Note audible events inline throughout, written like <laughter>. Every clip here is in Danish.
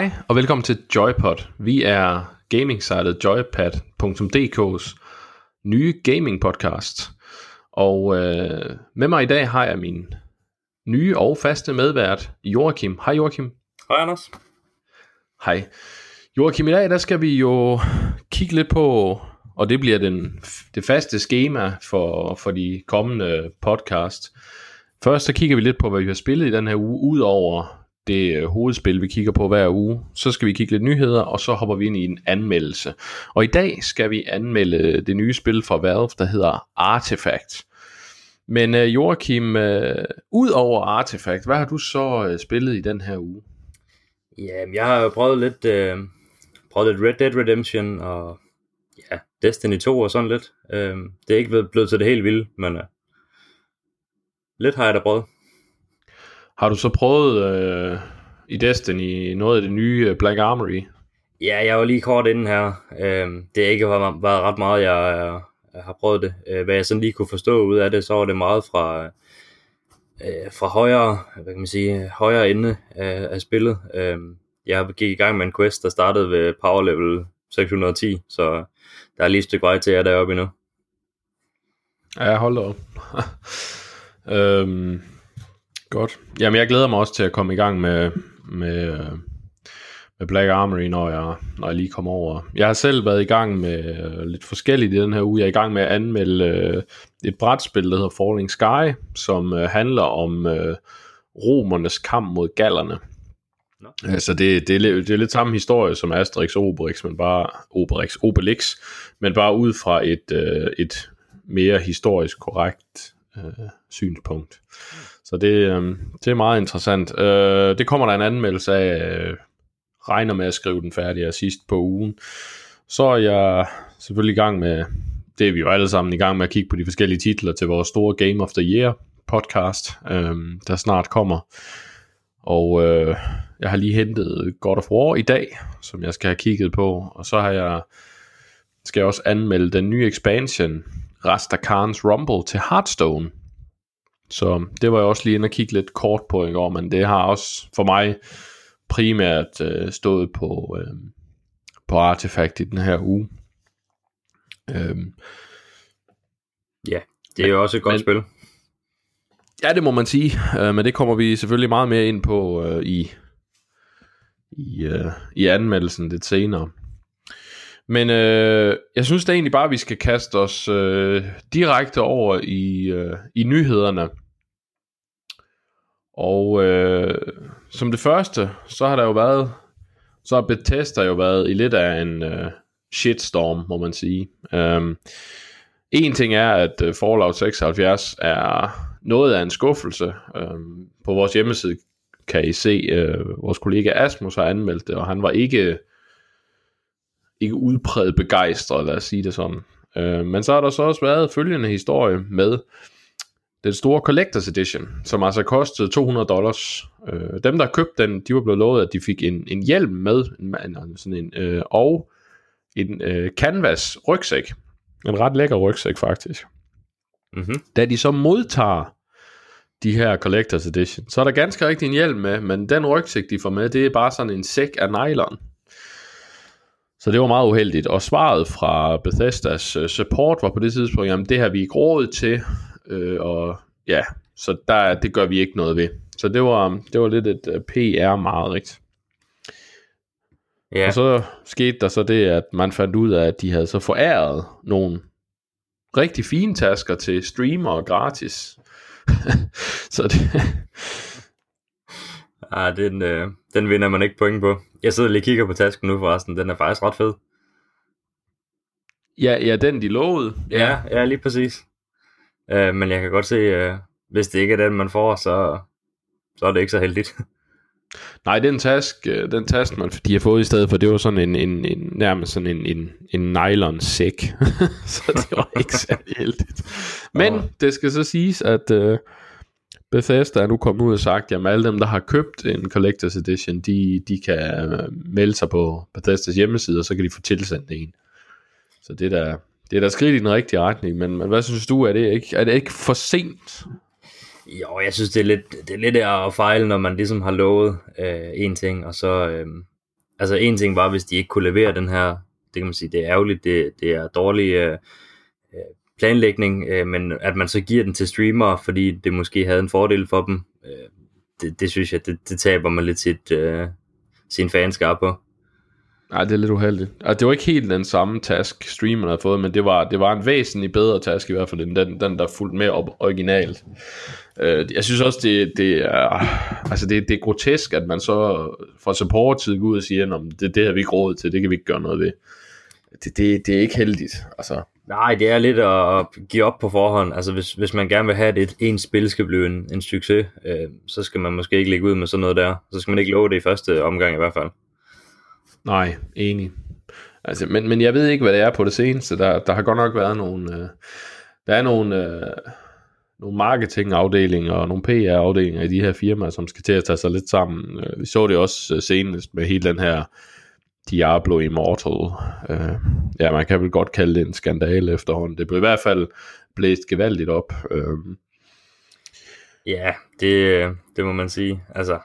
Hej og velkommen til Joypod. Vi er gaming-sitet joypad.dk's nye gaming podcast. Og øh, med mig i dag har jeg min nye og faste medvært, Joachim. Hej Joachim. Hej Anders. Hej. Joachim, i dag der skal vi jo kigge lidt på, og det bliver den, det faste schema for, for de kommende podcast. Først så kigger vi lidt på, hvad vi har spillet i den her uge, ud over det øh, hovedspil, vi kigger på hver uge. Så skal vi kigge lidt nyheder, og så hopper vi ind i en anmeldelse. Og i dag skal vi anmelde øh, det nye spil fra Valve, der hedder Artifact. Men uh, Joachim, uh, ud over Artifact, hvad har du så uh, spillet i den her uge? Jamen, jeg har jo prøvet lidt, uh, prøvet lidt Red Dead Redemption og ja, Destiny 2 og sådan lidt. Uh, det er ikke blevet til det helt vilde, men uh, lidt har jeg da prøvet. Har du så prøvet øh, i Destiny noget af det nye Black Armory? Ja, jeg var lige kort inden her. Øh, det er ikke været, været ret meget, jeg, jeg har prøvet det. Øh, hvad jeg sådan lige kunne forstå ud af det, så var det meget fra, øh, fra højre, hvad kan man sige, højre ende af, af spillet. Øh, jeg gik i gang med en quest, der startede ved power level 610, så der er lige et stykke vej til jer deroppe endnu. Ja, hold da op. <laughs> øhm, Godt. Jamen, jeg glæder mig også til at komme i gang med, med, med Black Armory, når jeg, når jeg lige kommer over. Jeg har selv været i gang med uh, lidt forskelligt i den her uge. Jeg er i gang med at anmelde uh, et brætspil, der hedder Falling Sky, som uh, handler om uh, romernes kamp mod gallerne. No. Altså det, det, er, det er lidt samme historie som Asterix og Obelix, men bare Obelix, Obelix, men bare ud fra et, uh, et mere historisk korrekt uh, synspunkt. Så det, øh, det er meget interessant. Øh, det kommer der en anmeldelse af. Øh, regner med at skrive den færdig af sidst på ugen. Så er jeg selvfølgelig i gang med, det er vi jo alle sammen i gang med at kigge på de forskellige titler til vores store Game of the Year podcast, øh, der snart kommer. Og øh, jeg har lige hentet God of War i dag, som jeg skal have kigget på. Og så har jeg, skal jeg også anmelde den nye expansion, Rastakans Rumble til Hearthstone. Så det var jeg også lige inde og kigge lidt kort på i går, men det har også for mig primært øh, stået på, øh, på Artifact i den her uge. Øhm, ja, det er jo også et godt men, spil. Ja, det må man sige, øh, men det kommer vi selvfølgelig meget mere ind på øh, i, i, øh, i anmeldelsen lidt senere. Men øh, jeg synes da egentlig bare, at vi skal kaste os øh, direkte over i, øh, i nyhederne. Og øh, som det første, så har der jo været, så har Bethesda jo været i lidt af en øh, shitstorm, må man sige. Um, en ting er, at uh, Fallout 76 er noget af en skuffelse. Um, på vores hjemmeside kan I se, øh, vores kollega Asmus har anmeldt det, og han var ikke ikke udpræget begejstret, lad os sige det sådan. Uh, men så har der så også været følgende historie med den store Collectors Edition, som altså kostede 200 dollars. Øh, dem, der købte den, de var blevet lovet, at de fik en, en hjelm med, en, sådan en, øh, og en øh, canvas rygsæk. En ret lækker rygsæk, faktisk. Mm-hmm. Da de så modtager de her Collectors Edition, så er der ganske rigtig en hjelm med, men den rygsæk, de får med, det er bare sådan en sæk af nylon. Så det var meget uheldigt. Og svaret fra Bethesdas uh, support var på det tidspunkt, jamen det har vi ikke råd til, Øh, og ja, så der, det gør vi ikke noget ved. Så det var, det var lidt et øh, PR-mareridt. Ja. Og så skete der så det, at man fandt ud af, at de havde så foræret nogle rigtig fine tasker til streamer gratis. <laughs> så det... <laughs> ah, den, øh, den vinder man ikke point på. Jeg sidder lige og kigger på tasken nu forresten. Den er faktisk ret fed. Ja, ja den de lovede. Ja, ja, ja lige præcis. Øh, men jeg kan godt se, øh, hvis det ikke er den, man får, så, så er det ikke så heldigt. <laughs> Nej, den task, øh, den task, man de har fået i stedet for, det var sådan en, en, en nærmest sådan en, en, en nylon sæk. <laughs> så det var ikke særlig heldigt. Men oh. det skal så siges, at uh, Bethesda er nu kommet ud og sagt, at alle dem, der har købt en Collector's Edition, de, de kan uh, melde sig på Bethesdas hjemmeside, og så kan de få tilsendt en. Så det der, det er da skridt i den rigtige retning, men, men hvad synes du, er det ikke, er det ikke for sent? Jo, jeg synes, det er lidt, det er lidt at fejle, når man ligesom har lovet øh, en ting, og så, øh, altså en ting var, hvis de ikke kunne levere den her, det kan man sige, det er ærgerligt, det, det er dårlig øh, øh planlægning, øh, men at man så giver den til streamere, fordi det måske havde en fordel for dem, øh, det, det synes jeg, det, det taber man lidt sit, øh, sin fanskab på. Nej, det er lidt uheldigt. Altså, det var ikke helt den samme task, streameren havde fået, men det var, det var en væsentlig bedre task i hvert fald, end den, den der fulgte med op originalt. Øh, jeg synes også, det, det, er, altså det, det er grotesk, at man så fra support-tid går ud og siger, at det, det har vi ikke råd til, det kan vi ikke gøre noget ved. Det, det, det er ikke heldigt. Altså. Nej, det er lidt at give op på forhånd. Altså hvis, hvis man gerne vil have, at et, en spil skal blive en, en succes, øh, så skal man måske ikke ligge ud med sådan noget der. Så skal man ikke love det i første omgang i hvert fald. Nej, enig. Altså, men, men jeg ved ikke, hvad det er på det seneste. Der, der har godt nok været nogle... Øh, der er nogle... Øh, nogle marketingafdelinger og nogle PR-afdelinger i de her firmaer, som skal til at tage sig lidt sammen. Øh, vi så det også øh, senest med hele den her Diablo Immortal. Øh, ja, man kan vel godt kalde det en skandale efterhånden. Det blev i hvert fald blæst gevaldigt op. Øh, ja, det, det må man sige. Altså,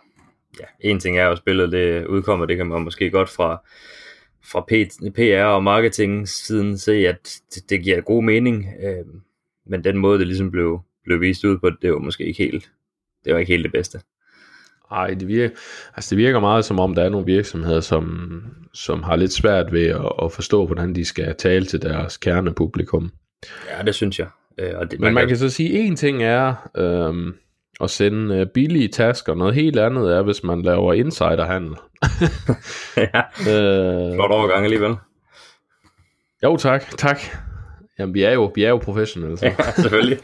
ja, en ting er jo, at spillet det udkommer, det kan man måske godt fra, fra PR og marketing siden se, at det, det giver god mening. Øh, men den måde, det ligesom blev, blev vist ud på, det var måske ikke helt, det var ikke helt det bedste. Ej, det virker, altså det virker meget som om, der er nogle virksomheder, som, som har lidt svært ved at, at forstå, hvordan de skal tale til deres kernepublikum. Ja, det synes jeg. Øh, og det, Men man, man kan, kan så sige, en ting er øhm, at sende øh, billige tasker, noget helt andet er, hvis man laver insiderhandel. <laughs> ja, øh, flot overgang alligevel. Jo, tak, tak. Jamen, vi er jo, vi er jo professionelle. Så. ja, selvfølgelig.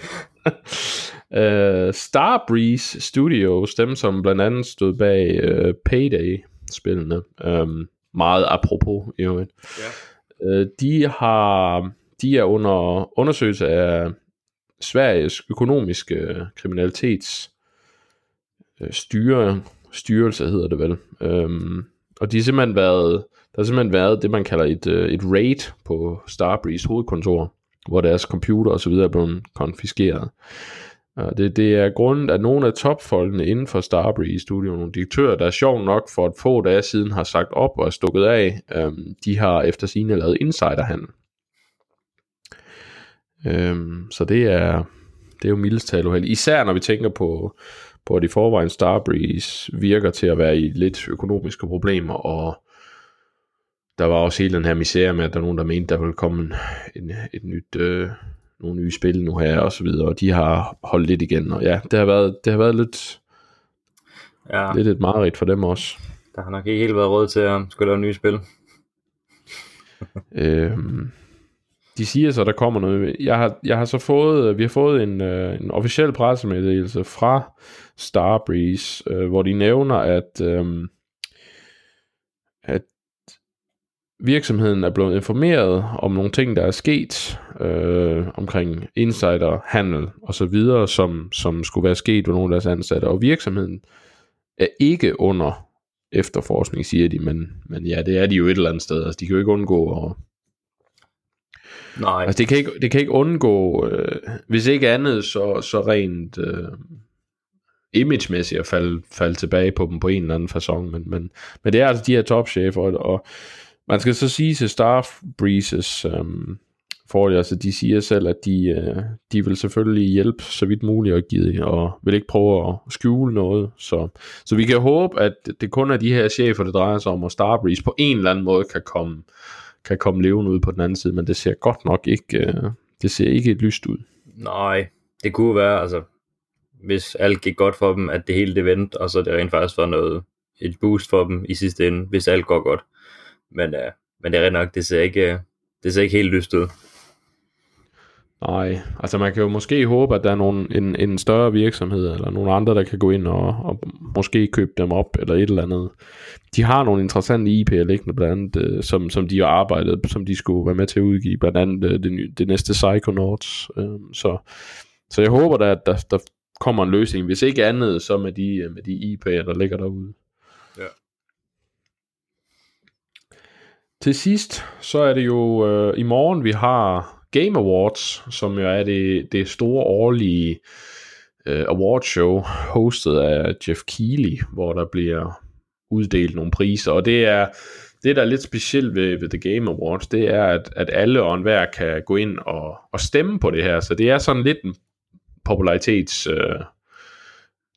uh, <laughs> Starbreeze Studios, dem som blandt andet stod bag uh, Payday-spillene, um, meget apropos i øvrigt, ja. uh, de, har, de er under undersøgelse af Sveriges økonomiske øh, kriminalitets øh, styre, styrelse hedder det vel. Øhm, og de har simpelthen været, der har simpelthen været det, man kalder et, øh, et raid på Starbreeze hovedkontor hvor deres computer osv. er blevet konfiskeret. Og det, det er grunden, at nogle af topfolkene inden for Starbreeze Studio, nogle direktører, der er sjov nok for et få dage siden har sagt op og er stukket af, øhm, de har efter sine lavet insiderhandel. Øhm, så det er, det er jo mildest talt uheldigt. Især når vi tænker på, på at i forvejen Starbreeze virker til at være i lidt økonomiske problemer, og der var også hele den her misære med, at der er nogen, der mente, der ville komme en, et nyt, øh, nogle nye spil nu her, og så videre, og de har holdt lidt igen, og ja, det har været, det har været lidt, ja. lidt et mareridt for dem også. Der har nok ikke helt været råd til at skulle lave nye spil. <laughs> øhm, de siger så, der kommer noget. Jeg har, jeg har så fået, øh, vi har fået en, øh, en officiel pressemeddelelse fra Starbreeze, øh, hvor de nævner, at, øh, at virksomheden er blevet informeret om nogle ting, der er sket øh, omkring insiderhandel og så videre, som, som skulle være sket ved nogle af deres ansatte. Og virksomheden er ikke under efterforskning, siger de, men, men ja, det er de jo et eller andet sted. Altså, de kan jo ikke undgå at... Nej. Altså, det kan ikke, det kan ikke undgå, øh, hvis ikke andet, så, så rent øh, imagemæssigt at falde, falde tilbage på dem på en eller anden façon, men, men, men det er altså de her topchefer, og, og man skal så sige til Starbreezes øh, forhold, altså de siger selv, at de, øh, de vil selvfølgelig hjælpe så vidt muligt at give, og vil ikke prøve at skjule noget. Så, så vi kan håbe, at det kun er de her chefer, det drejer sig om, og Starbreeze på en eller anden måde kan komme, kan komme levende ud på den anden side, men det ser godt nok ikke, øh, det ser ikke et lyst ud. Nej, det kunne være, altså, hvis alt gik godt for dem, at det hele det vendte, og så det rent faktisk var noget, et boost for dem i sidste ende, hvis alt går godt. Men, øh, men det er rent nok, det ser ikke, øh, det ser ikke helt lyst ud. Nej, altså man kan jo måske håbe, at der er nogen, en, en større virksomhed, eller nogle andre, der kan gå ind og, og måske købe dem op, eller et eller andet. De har nogle interessante IP'er liggende, blandt andet, uh, som, som de har arbejdet, som de skulle være med til at udgive, blandt andet uh, det, det næste Psychonauts. Uh, så, så jeg håber da, at der, der kommer en løsning, hvis ikke andet, så med de, med de IP'er, der ligger derude. Til sidst, så er det jo øh, i morgen, vi har Game Awards, som jo er det, det store årlige øh, awardshow, hostet af Jeff Keighley, hvor der bliver uddelt nogle priser, og det er det, der er lidt specielt ved, ved The Game Awards, det er, at, at alle og enhver kan gå ind og, og stemme på det her, så det er sådan lidt en popularitets... Øh,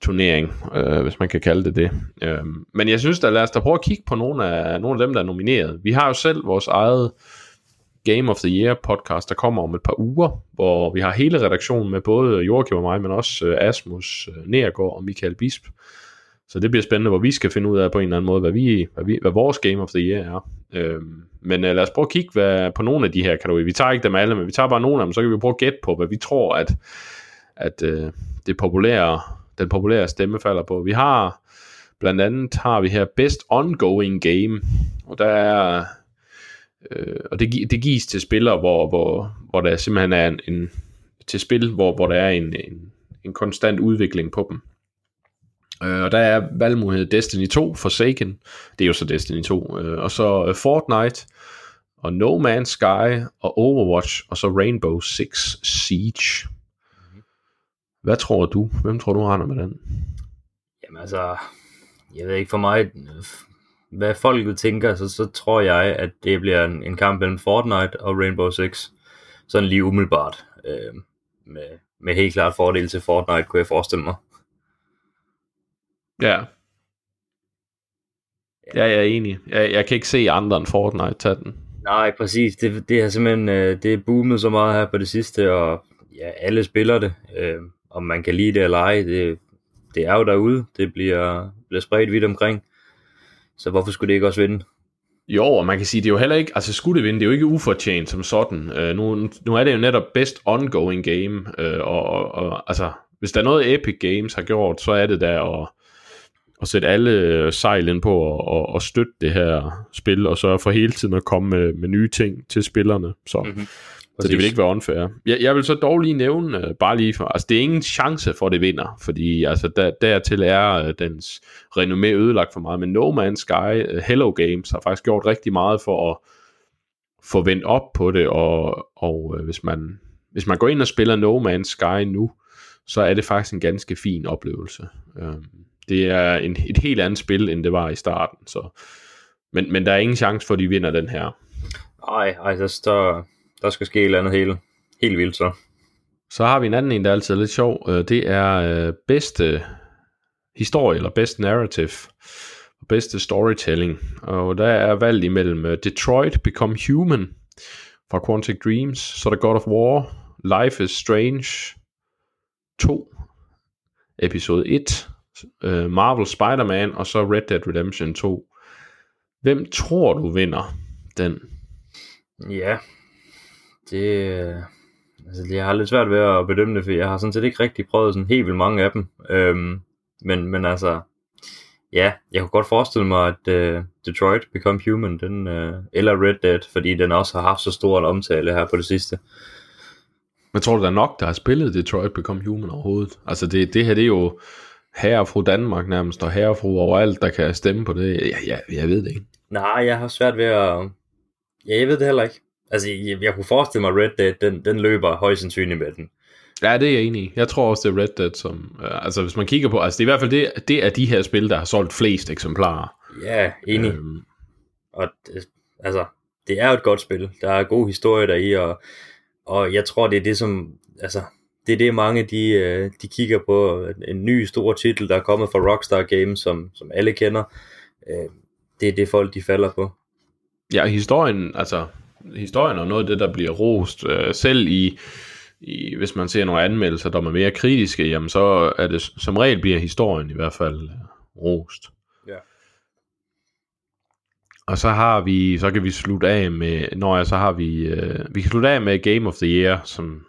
turnering, øh, hvis man kan kalde det det. Øh, men jeg synes da, lad os da prøve at kigge på nogle af, nogle af dem, der er nomineret. Vi har jo selv vores eget Game of the Year podcast, der kommer om et par uger, hvor vi har hele redaktionen med både Joachim og mig, men også øh, Asmus øh, Nergård og Michael Bisp. Så det bliver spændende, hvor vi skal finde ud af på en eller anden måde, hvad, vi, hvad, vi, hvad vores Game of the Year er. Øhm, men øh, lad os prøve at kigge hvad, på nogle af de her kategorier. Vi tager ikke dem alle, men vi tager bare nogle af dem, så kan vi prøve at gætte på, hvad vi tror, at, at øh, det populære, den populære stemme falder på. Vi har blandt andet har vi her Best Ongoing Game, og der er Øh, og det, det gives til spillere, hvor, hvor, hvor der simpelthen er en, en til spil, hvor, hvor der er en, en, en konstant udvikling på dem. Øh, og der er valgmulighed Destiny 2, Forsaken, det er jo så Destiny 2, øh, og så øh, Fortnite, og No Man's Sky, og Overwatch, og så Rainbow Six Siege. Hvad tror du? Hvem tror du render med den? Jamen altså, jeg ved ikke for mig, hvad folket tænker, så, så tror jeg, at det bliver en, en kamp mellem Fortnite og Rainbow Six. Sådan lige umiddelbart. Øh, med, med helt klart fordel til Fortnite, kunne jeg forestille mig. Ja. Ja, jeg er enig. Jeg, jeg kan ikke se andre end Fortnite tage den. Nej, præcis. Det, det er simpelthen øh, det er boomet så meget her på det sidste, og ja, alle spiller det. Øh, om man kan lide det eller ej, det, det er jo derude. Det bliver, bliver spredt vidt omkring. Så hvorfor skulle det ikke også vinde? Jo, og man kan sige, det er jo heller ikke, altså skulle det vinde, det er jo ikke ufortjent som sådan. Uh, nu, nu er det jo netop best ongoing game, uh, og, og, og altså, hvis der er noget Epic Games har gjort, så er det der at, at sætte alle sejl ind på og, og, og støtte det her spil, og så for hele tiden at komme med, med nye ting til spillerne. Så mm-hmm. Så det vil ikke være unfair. Jeg, jeg vil så dog lige nævne, uh, bare lige for, altså det er ingen chance for, at det vinder, fordi altså der, dertil er uh, dens renommé ødelagt for meget, men No Man's Sky, uh, Hello Games har faktisk gjort rigtig meget for at få vendt op på det, og, og uh, hvis, man, hvis man går ind og spiller No Man's Sky nu, så er det faktisk en ganske fin oplevelse. Uh, det er en, et helt andet spil, end det var i starten, så men, men der er ingen chance for, at de vinder den her. Nej, altså der, der skal ske et eller andet helt, helt vildt så. Så har vi en anden en, der er altid lidt sjov. Øh, det er øh, bedste historie, eller bedste narrative, bedste storytelling. Og der er valgt imellem øh, Detroit Become Human fra Quantic Dreams, så er der God of War, Life is Strange 2, episode 1, Marvel Spider-Man, og så Red Dead Redemption 2. Hvem tror du vinder den? Ja, det, altså, jeg har lidt svært ved at bedømme det, for jeg har sådan set ikke rigtig prøvet sådan helt vildt mange af dem. Øhm, men, men altså, ja, jeg kunne godt forestille mig, at uh, Detroit Become Human, den, uh, eller Red Dead, fordi den også har haft så stor en omtale her på det sidste. Men tror du, der er nok, der har spillet Detroit Become Human overhovedet? Altså det, det her, det er jo herre og fru Danmark nærmest, og herre og fru overalt, der kan stemme på det. Ja, ja, jeg ved det ikke. Nej, jeg har svært ved at... Ja, jeg ved det heller ikke. Altså, jeg, jeg kunne forestille mig, Red Dead, den, den løber højst sandsynligt med den. Ja, det er jeg enig i. Jeg tror også, det er Red Dead, som... Uh, altså, hvis man kigger på... Altså, det er i hvert fald det, det er de her spil, der har solgt flest eksemplarer. Ja, enig. Øhm. Og det, altså, det er jo et godt spil. Der er god historie deri, og, og jeg tror, det er det, som... Altså, det er det, mange de, øh, de kigger på. En ny stor titel, der er kommet fra Rockstar Games, som, som alle kender. Øh, det er det folk, de falder på. Ja, historien, altså historien og noget af det, der bliver rost, øh, selv i, i, hvis man ser nogle anmeldelser, der er mere kritiske, jamen så er det som regel bliver historien i hvert fald øh, rost. Ja. Og så har vi, så kan vi slutte af med, når jeg så har vi, øh, vi kan slutte af med Game of the Year, som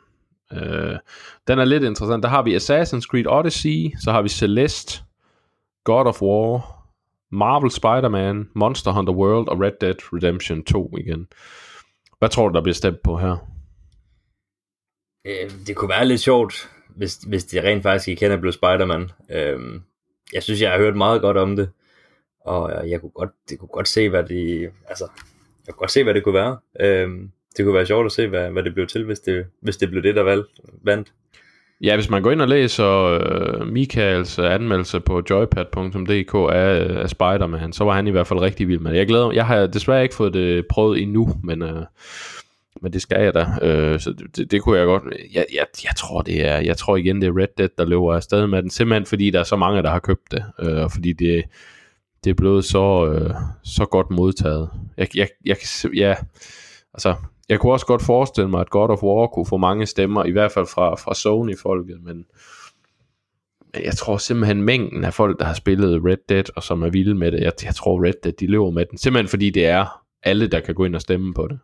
øh, den er lidt interessant. Der har vi Assassin's Creed Odyssey, så har vi Celeste, God of War, Marvel Spider-Man, Monster Hunter World og Red Dead Redemption 2 igen. Hvad tror du, der bliver stemt på her? Øh, det kunne være lidt sjovt, hvis, hvis det rent faktisk ikke kender blev Spider-Man. Øh, jeg synes, jeg har hørt meget godt om det, og jeg kunne godt, det kunne godt se, hvad det, altså, jeg kunne godt se, hvad det kunne være. Øh, det kunne være sjovt at se, hvad, hvad det blev til, hvis det, hvis det blev det, der valg, vandt. Ja, hvis man går ind og læser øh, Michaels øh, anmeldelse på joypad.dk af, øh, af Spider-Man, så var han i hvert fald rigtig vild med det. Jeg glæder. Jeg har desværre ikke fået det prøvet endnu, men, øh, men det skal jeg da. Øh, så det, det, kunne jeg godt. Jeg, jeg, jeg, tror, det er, jeg tror igen, det er Red Dead, der løber afsted med den. Simpelthen fordi der er så mange, der har købt det. Øh, og fordi det, det er blevet så, øh, så godt modtaget. Jeg, jeg, jeg, ja, altså, jeg kunne også godt forestille mig, at God of War kunne få mange stemmer, i hvert fald fra, fra Sony-folket, men, men jeg tror simpelthen mængden af folk, der har spillet Red Dead, og som er vilde med det, jeg, jeg tror Red Dead, de løber med den, simpelthen fordi det er alle, der kan gå ind og stemme på det.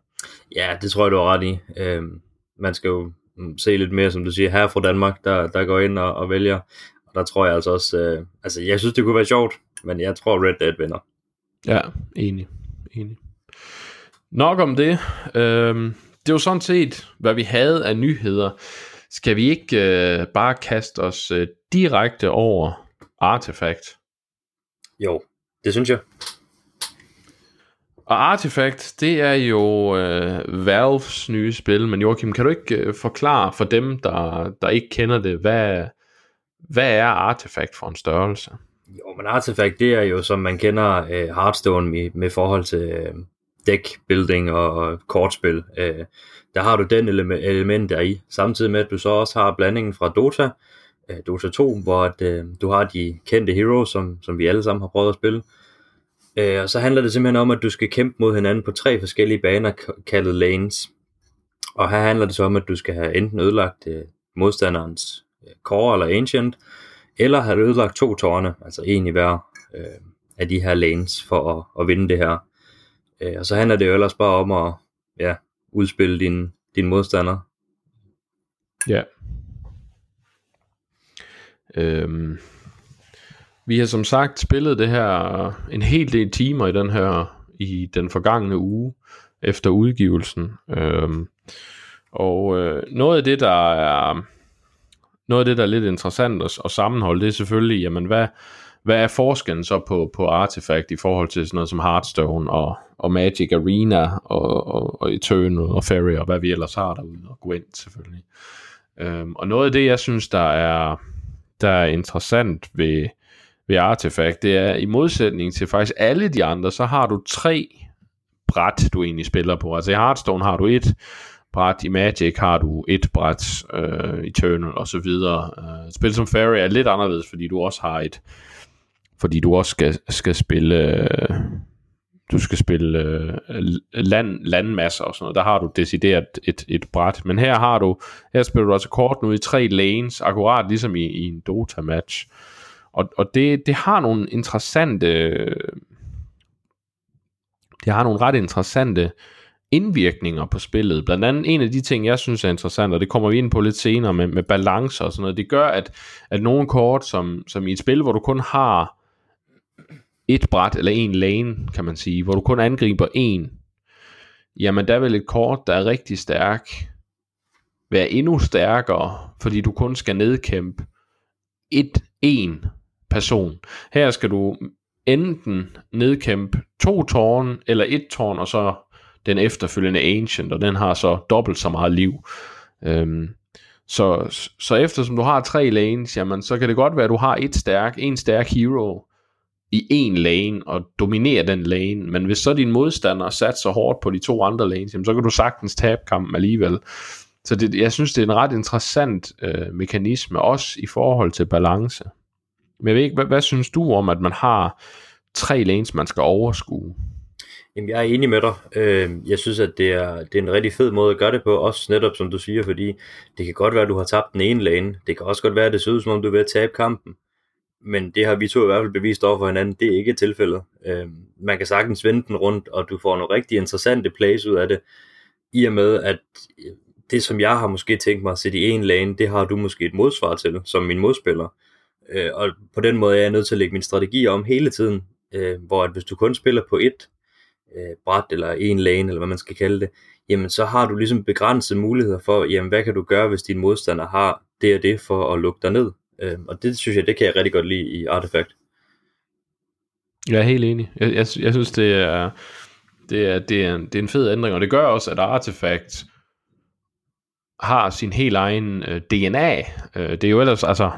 Ja, det tror jeg, du har ret i. Øhm, man skal jo mm, se lidt mere, som du siger, her fra Danmark, der, der går ind og, og vælger. Og der tror jeg altså også, øh, altså jeg synes, det kunne være sjovt, men jeg tror, Red Dead vinder. Ja, enig. enig. Nok om det. Øhm, det var sådan set, hvad vi havde af nyheder. Skal vi ikke øh, bare kaste os øh, direkte over Artifact? Jo, det synes jeg. Og Artifact, det er jo øh, Valves nye spil, men Joachim, kan du ikke øh, forklare for dem, der, der ikke kender det, hvad, hvad er Artifact for en størrelse? Jo, men Artifact, det er jo, som man kender øh, Hearthstone med, med forhold til øh, deckbuilding og, og kortspil. Øh, der har du den ele- element der i, samtidig med, at du så også har blandingen fra Dota, øh, Dota 2, hvor at, øh, du har de kendte heroes, som, som vi alle sammen har prøvet at spille, Øh, og så handler det simpelthen om, at du skal kæmpe mod hinanden på tre forskellige baner, kaldet lanes. Og her handler det så om, at du skal have enten ødelagt øh, modstanderens øh, core eller ancient, eller have ødelagt to tårne, altså en i hver øh, af de her lanes, for at, at vinde det her. Øh, og så handler det jo ellers bare om at ja, udspille din, din modstander. Ja. Øhm, vi har som sagt spillet det her en hel del timer i den her i den forgangne uge efter udgivelsen. Øhm, og øh, noget af det der er noget af det der er lidt interessant at, at sammenholde, det er selvfølgelig, jamen hvad, hvad er forskellen så på, på Artifact i forhold til sådan noget som Hearthstone og, og Magic Arena og, og, og Eternal og Fairy og hvad vi ellers har derude, og Gwent selvfølgelig. Øhm, og noget af det, jeg synes, der er, der er interessant ved, ved Artifact, det er i modsætning til faktisk alle de andre, så har du tre bræt, du egentlig spiller på. Altså i Hearthstone har du et bræt, i Magic har du et bræt, øh, Eternal og så videre. Øh, spil som Fairy er lidt anderledes, fordi du også har et, fordi du også skal, skal spille, øh, du skal spille øh, land, landmasser og sådan noget. Der har du decideret et, et bræt. Men her har du, her spiller du altså kort nu i tre lanes, akkurat ligesom i, i en Dota-match. Og, og det, det har nogle interessante det har nogle ret interessante indvirkninger på spillet. Blandt andet en af de ting, jeg synes er interessant, og det kommer vi ind på lidt senere med, med balancer og sådan noget, det gør, at, at nogle kort, som, som i et spil, hvor du kun har et bræt, eller en lane, kan man sige, hvor du kun angriber en, jamen der vil et kort, der er rigtig stærk, være endnu stærkere, fordi du kun skal nedkæmpe et, en person. Her skal du enten nedkæmpe to tårn, eller et tårn, og så den efterfølgende Ancient, og den har så dobbelt så meget liv. Øhm, så, så eftersom du har tre lanes, jamen, så kan det godt være, at du har et stærk, en stærk hero i en lane, og dominere den lane, men hvis så din modstander sat så hårdt på de to andre lanes, jamen, så kan du sagtens tabe kampen alligevel. Så det, jeg synes, det er en ret interessant øh, mekanisme, også i forhold til balance. Men jeg ved ikke, hvad, hvad synes du om, at man har tre lanes, man skal overskue? Jamen, jeg er enig med dig. Øh, jeg synes, at det er, det er en rigtig fed måde at gøre det på, også netop som du siger, fordi det kan godt være, at du har tabt den ene lane. Det kan også godt være, at det ser ud som om, du er ved at tabe kampen. Men det har vi to i hvert fald bevist over for hinanden, det er ikke tilfældet. Øh, man kan sagtens vende den rundt, og du får nogle rigtig interessante plays ud af det, i og med, at øh, det, som jeg har måske tænkt mig at sætte i en lane, det har du måske et modsvar til, som min modspiller. Øh, og på den måde er jeg nødt til at lægge min strategi om hele tiden, øh, hvor at hvis du kun spiller på et øh, bræt eller en lane, eller hvad man skal kalde det, jamen så har du ligesom begrænsede muligheder for, jamen hvad kan du gøre, hvis din modstander har det og det for at lukke dig ned. Øh, og det synes jeg, det kan jeg rigtig godt lide i Artifact. Jeg er helt enig. Jeg, jeg, jeg synes, det er, det, er, det, er, det er en fed ændring, og det gør også, at Artifact har sin helt egen øh, DNA. Øh, det er jo ellers, altså,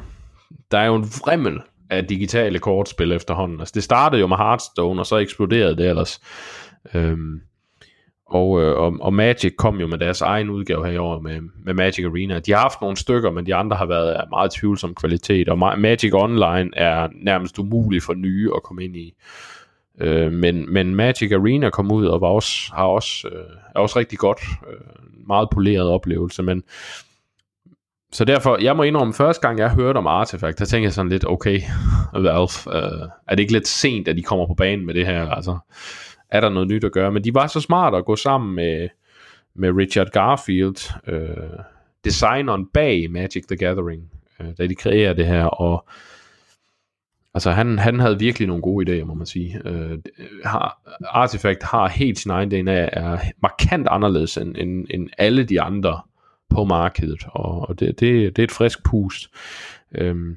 der er jo en vrimmel af digitale kortspil efterhånden. Altså, det startede jo med Hearthstone, og så eksploderede det ellers. Øhm, og, øh, og, og Magic kom jo med deres egen udgave her i år med, med Magic Arena. De har haft nogle stykker, men de andre har været af meget tvivlsom kvalitet, og Magic Online er nærmest umulig for nye at komme ind i. Øh, men, men Magic Arena kom ud og var også, har også, øh, er også rigtig godt. Øh, meget poleret oplevelse, men så derfor, jeg må indrømme, første gang jeg hørte om Artifact, der tænkte jeg sådan lidt, okay, <laughs> Valve, øh, er det ikke lidt sent, at de kommer på banen med det her? Altså, er der noget nyt at gøre? Men de var så smart at gå sammen med, med Richard Garfield, øh, designeren bag Magic the Gathering, øh, da de kreerede det her, og altså han, han havde virkelig nogle gode idéer, må man sige. Øh, har, Artifact har helt sin egen DNA, er markant anderledes end, end, end alle de andre på markedet, og, og det, det, det er et frisk pust. Øh,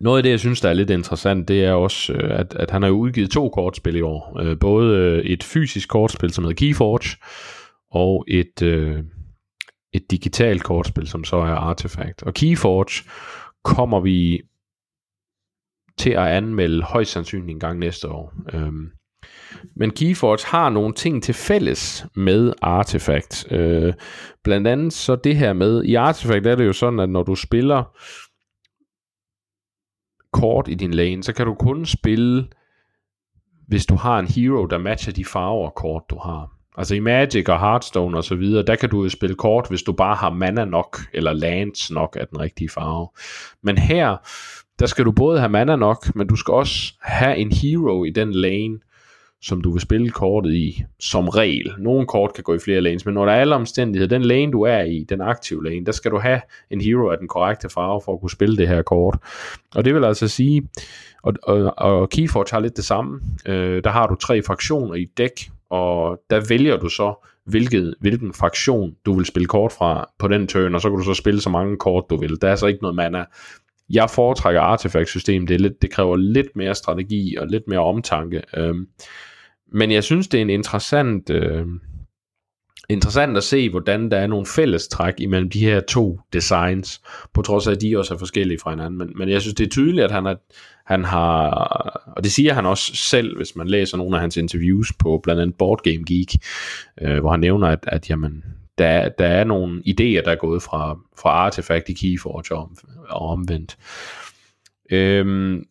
noget af det, jeg synes, der er lidt interessant, det er også, øh, at, at han har udgivet to kortspil i år. Øh, både øh, et fysisk kortspil, som hedder Keyforge, og et, øh, et digitalt kortspil, som så er Artifact. Og Keyforge kommer vi til at anmelde højst sandsynligt en gang næste år. Øhm, men Keyforge har nogle ting til fælles med Artifact. Øh, blandt andet så det her med, i Artifact er det jo sådan, at når du spiller kort i din lane, så kan du kun spille, hvis du har en hero, der matcher de farver kort, du har. Altså i Magic og Hearthstone og så videre, der kan du jo spille kort, hvis du bare har mana nok, eller lands nok af den rigtige farve. Men her, der skal du både have mana nok, men du skal også have en hero i den lane, som du vil spille kortet i, som regel. Nogle kort kan gå i flere lanes, men når der er alle omstændigheder, den lane du er i, den aktive lane, der skal du have en hero af den korrekte farve for at kunne spille det her kort. Og det vil altså sige, og, og, og Keyforge har lidt det samme. Øh, der har du tre fraktioner i dæk, og der vælger du så, hvilket, hvilken fraktion du vil spille kort fra på den turn, og så kan du så spille så mange kort du vil. Der er altså ikke noget mana. Jeg foretrækker artefakt-system, det, er lidt, det kræver lidt mere strategi og lidt mere omtanke. Øh, men jeg synes, det er en interessant, øh, interessant at se, hvordan der er nogle fællestræk imellem de her to designs, på trods af, at de også er forskellige fra hinanden. Men, men jeg synes, det er tydeligt, at han, er, han har, og det siger han også selv, hvis man læser nogle af hans interviews på blandt andet Board Game Geek, øh, hvor han nævner, at, at jamen, der, der er nogle idéer, der er gået fra, fra Artifact i Keyforge og, og omvendt. Øhm,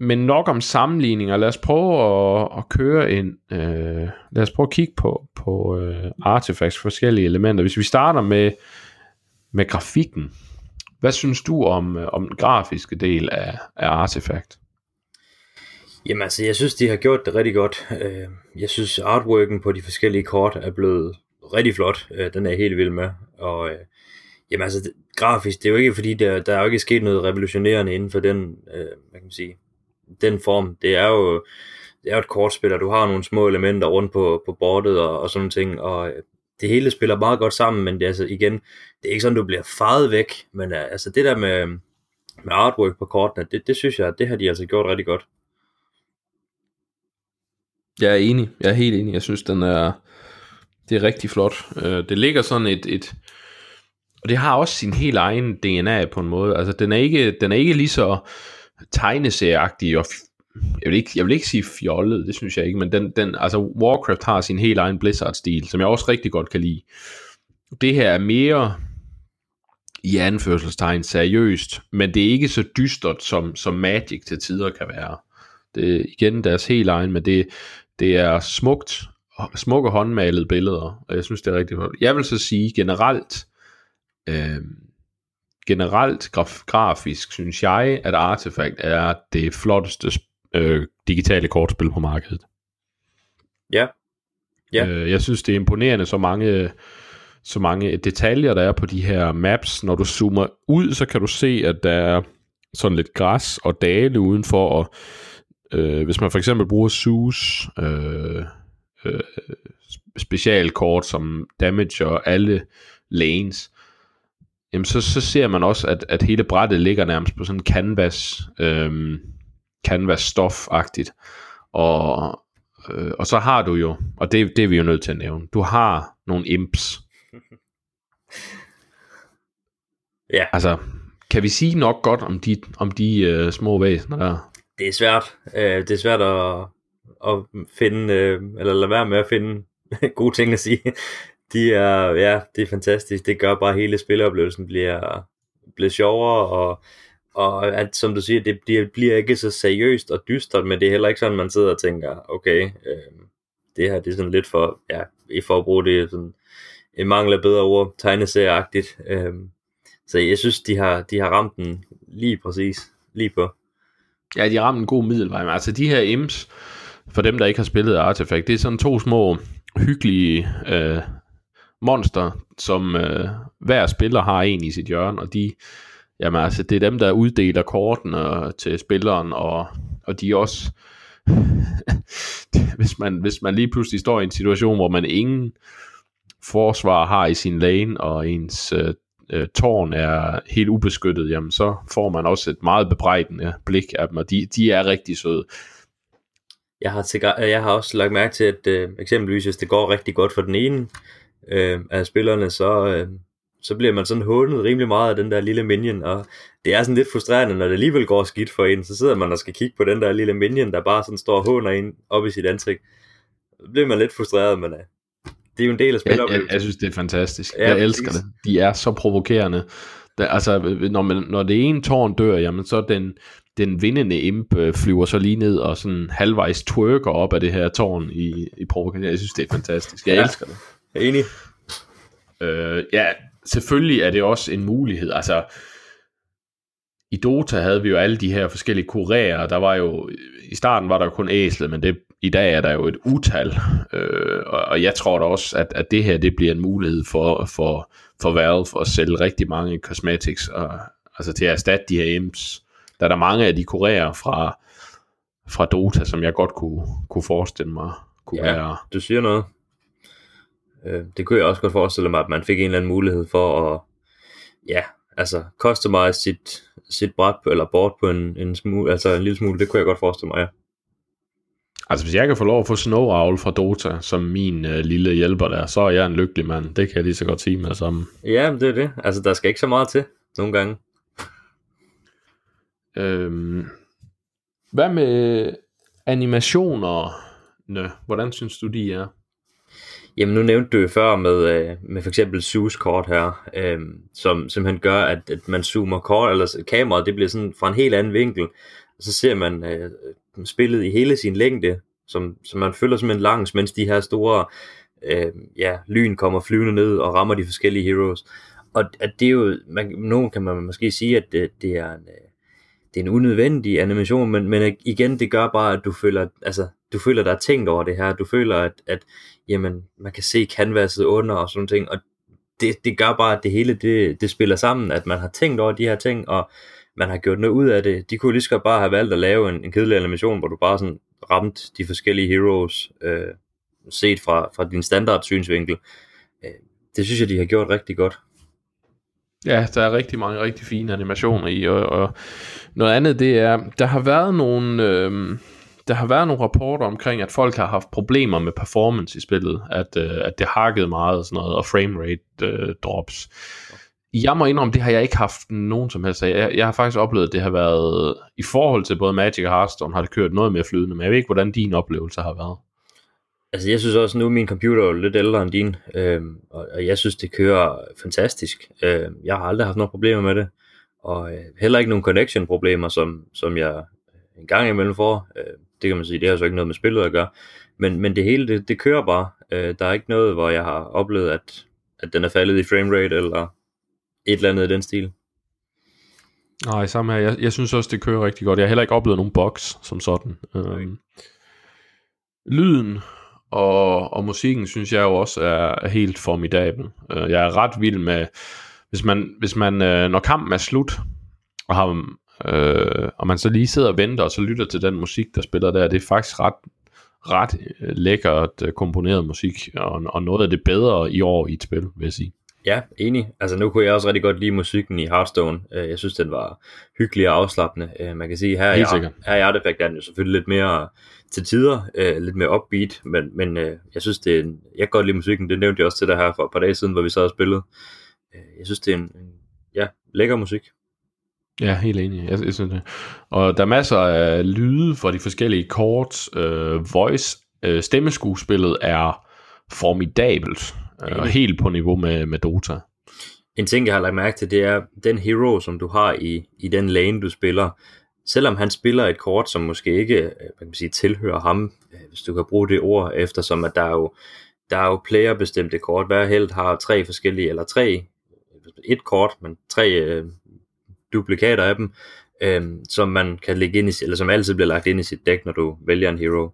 men nok om sammenligninger. Lad os prøve at, at køre en... Øh, lad os prøve at kigge på, på øh, Artifacts forskellige elementer. Hvis vi starter med, med grafikken. Hvad synes du om, øh, om den grafiske del af, af Artifact? Jamen altså, jeg synes, de har gjort det rigtig godt. Øh, jeg synes, artworken på de forskellige kort er blevet rigtig flot. Øh, den er jeg helt vild med. Og jamen altså, det, grafisk, det er jo ikke fordi, der, der er jo ikke sket noget revolutionerende inden for den, øh, hvad kan man sige, den form. Det er jo, det er jo et kortspil, og du har nogle små elementer rundt på, på bordet og, og sådan nogle ting, og øh, det hele spiller meget godt sammen, men det er altså igen, det er ikke sådan, du bliver faret væk, men øh, altså det der med, med artwork på kortene, det, det synes jeg, det har de altså gjort rigtig godt. Jeg er enig, jeg er helt enig, jeg synes den er, det er rigtig flot. Øh, det ligger sådan et, et og det har også sin helt egen DNA på en måde, altså den er ikke, den er ikke lige så, tegneserieagtige og jeg vil, ikke, jeg vil ikke sige fjollet, det synes jeg ikke, men den, den, altså Warcraft har sin helt egen Blizzard-stil, som jeg også rigtig godt kan lide. Det her er mere i anførselstegn seriøst, men det er ikke så dystert, som, som Magic til tider kan være. Det er igen deres helt egen, men det, det er smukt, smukke håndmalede billeder, og jeg synes, det er rigtig godt. Jeg vil så sige generelt, øh, generelt graf, grafisk synes jeg, at Artifact er det flotteste øh, digitale kortspil på markedet. Ja. ja. Øh, jeg synes, det er imponerende, så mange, så mange detaljer, der er på de her maps. Når du zoomer ud, så kan du se, at der er sådan lidt græs og dale udenfor, og øh, hvis man for eksempel bruger SUS øh, øh, specialkort som damage og alle lanes, jamen så, så ser man også, at, at hele brættet ligger nærmest på sådan en canvas, øhm, canvas stof-agtigt. Og, øh, og så har du jo, og det, det er vi jo nødt til at nævne, du har nogle imps. <laughs> Ja. Altså, kan vi sige nok godt om de, om de uh, små væsener der? Det er svært. Uh, det er svært at, at finde, uh, eller lade være med at finde <laughs> gode ting at sige. De er, ja, det er fantastisk. Det gør bare at hele spilleoplevelsen bliver, bliver sjovere, og, og at, som du siger, det bliver, bliver ikke så seriøst og dystert, men det er heller ikke sådan, man sidder og tænker, okay, øh, det her det er sådan lidt for, ja, i for at bruge det sådan, en mangel af bedre ord, tegneserieagtigt. Øh, så jeg synes, de har, de har ramt den lige præcis, lige på. Ja, de har ramt en god middelvej. Men altså de her M's, for dem, der ikke har spillet Artifact, det er sådan to små hyggelige øh, monster, som øh, hver spiller har en i sit hjørne, og de, jamen altså, det er dem, der uddeler kortene til spilleren, og, og de er også, <laughs> hvis, man, hvis man lige pludselig står i en situation, hvor man ingen forsvar har i sin lane, og ens øh, øh, tårn er helt ubeskyttet, jamen så får man også et meget bebrejdende blik af dem, og de, de er rigtig søde. Jeg har, jeg har også lagt mærke til, at øh, eksempelvis hvis det går rigtig godt for den ene øh, af spillerne, så, øh, så bliver man sådan hånet rimelig meget af den der lille minion, og det er sådan lidt frustrerende, når det alligevel går skidt for en, så sidder man og skal kigge på den der lille minion, der bare sådan står og håner en op i sit ansigt. Så bliver man lidt frustreret, men øh, det er jo en del af spiloplevelsen. Jeg, jeg, jeg synes, det er fantastisk. Ja, jeg elsker det. De er så provokerende. Der, altså, når, man, når det ene tårn dør, jamen så den, den vindende imp øh, flyver så lige ned og sådan halvvejs twerker op af det her tårn i, i provokation. Jeg synes, det er fantastisk. Jeg ja. elsker det. Jeg er enig. Øh, ja, selvfølgelig er det også en mulighed. Altså, i Dota havde vi jo alle de her forskellige kurerer. Der var jo, i starten var der jo kun æslet, men det, i dag er der jo et utal. Øh, og, og jeg tror da også, at, at det her det bliver en mulighed for, for, for Valve at sælge rigtig mange cosmetics, og, altså til at erstatte de her imps. Der er der mange af de kurerer fra, fra Dota, som jeg godt kunne, kunne forestille mig kunne ja, være... du siger noget. Øh, det kunne jeg også godt forestille mig, at man fik en eller anden mulighed for at, ja, altså customize sit, sit bræt eller board på en, en, smule, altså en lille smule, det kunne jeg godt forestille mig, ja. Altså hvis jeg kan få lov at få Snow Owl fra Dota som min øh, lille hjælper der, så er jeg en lykkelig mand. Det kan jeg lige så godt sige med det samme. Ja, det er det. Altså der skal ikke så meget til nogle gange. Øhm, hvad med animationerne? Hvordan synes du, de er? Jamen nu nævnte du jo før med, øh, med for eksempel Zeus kort her, øh, som simpelthen gør, at, at man zoomer kort, eller kameraet, det bliver sådan fra en helt anden vinkel, og så ser man øh, spillet i hele sin længde, som, som man følger simpelthen langs, mens de her store øh, ja, lyn kommer flyvende ned og rammer de forskellige heroes. Og at det er jo, man, nogen kan man måske sige, at det, det er en, øh, det er en unødvendig animation, men, men igen, det gør bare, at du føler, altså, du føler, der er tænkt over det her. Du føler, at, at jamen, man kan se canvaset under og sådan ting, og det, det gør bare, at det hele det, det spiller sammen, at man har tænkt over de her ting, og man har gjort noget ud af det. De kunne lige så bare have valgt at lave en, en kedelig animation, hvor du bare sådan ramte de forskellige heroes, øh, set fra, fra din standard synsvinkel. Øh, det synes jeg, de har gjort rigtig godt. Ja, der er rigtig mange rigtig fine animationer i, og, og noget andet det er, der har været nogle, øh, der har været nogle rapporter omkring, at folk har haft problemer med performance i spillet, at, øh, at det hakkede meget og sådan noget, og framerate øh, drops. Jeg må indrømme, det har jeg ikke haft nogen som helst af. Jeg, jeg har faktisk oplevet, at det har været, i forhold til både Magic og Hearthstone, har det kørt noget mere flydende, men jeg ved ikke, hvordan din oplevelse har været. Altså jeg synes også, nu min computer er lidt ældre end din, øh, og, og jeg synes, det kører fantastisk. Øh, jeg har aldrig haft nogen problemer med det, og øh, heller ikke nogen connection problemer, som, som jeg en gang imellem får. Øh, det kan man sige, det har så ikke noget med spillet at gøre. Men, men det hele, det, det kører bare. Øh, der er ikke noget, hvor jeg har oplevet, at, at den er faldet i framerate, eller et eller andet i den stil. Nej, samme her. Jeg, jeg synes også, det kører rigtig godt. Jeg har heller ikke oplevet nogen box som sådan. Øhm, lyden og, og musikken synes jeg jo også er helt formidabel. Øh, jeg er ret vild med, hvis man, hvis man øh, når kampen er slut, og, har, øh, og man så lige sidder og venter, og så lytter til den musik, der spiller der, det er faktisk ret, ret øh, lækkert øh, komponeret musik, og, og noget af det bedre i år i et spil, vil jeg sige. Ja, enig. Altså nu kunne jeg også rigtig godt lide musikken i Hearthstone. Øh, jeg synes, den var hyggelig og afslappende. Man kan sige, her, jeg, her i Artifact er den jo selvfølgelig lidt mere til tider, lidt mere upbeat, men, men jeg synes, det er en, jeg kan godt lide musikken. Det nævnte jeg også til dig her for et par dage siden, hvor vi så og spillede. Jeg synes, det er en, ja, lækker musik. Ja, helt enig. Jeg, jeg synes det. Og der er masser af lyde fra de forskellige kort. Øh, voice, øh, stemmeskuespillet er formidabelt. Øh, og helt på niveau med, med Dota. En ting, jeg har lagt mærke til, det er den hero, som du har i, i den lane, du spiller. Selvom han spiller et kort, som måske ikke øh, hvad kan man sige, tilhører ham, øh, hvis du kan bruge det ord, eftersom at der er jo, der er jo playerbestemte kort. Hver held har tre forskellige, eller tre, et kort, men tre øh, duplikater af dem, øh, som man kan lægge ind i, eller som altid bliver lagt ind i sit dæk, når du vælger en hero.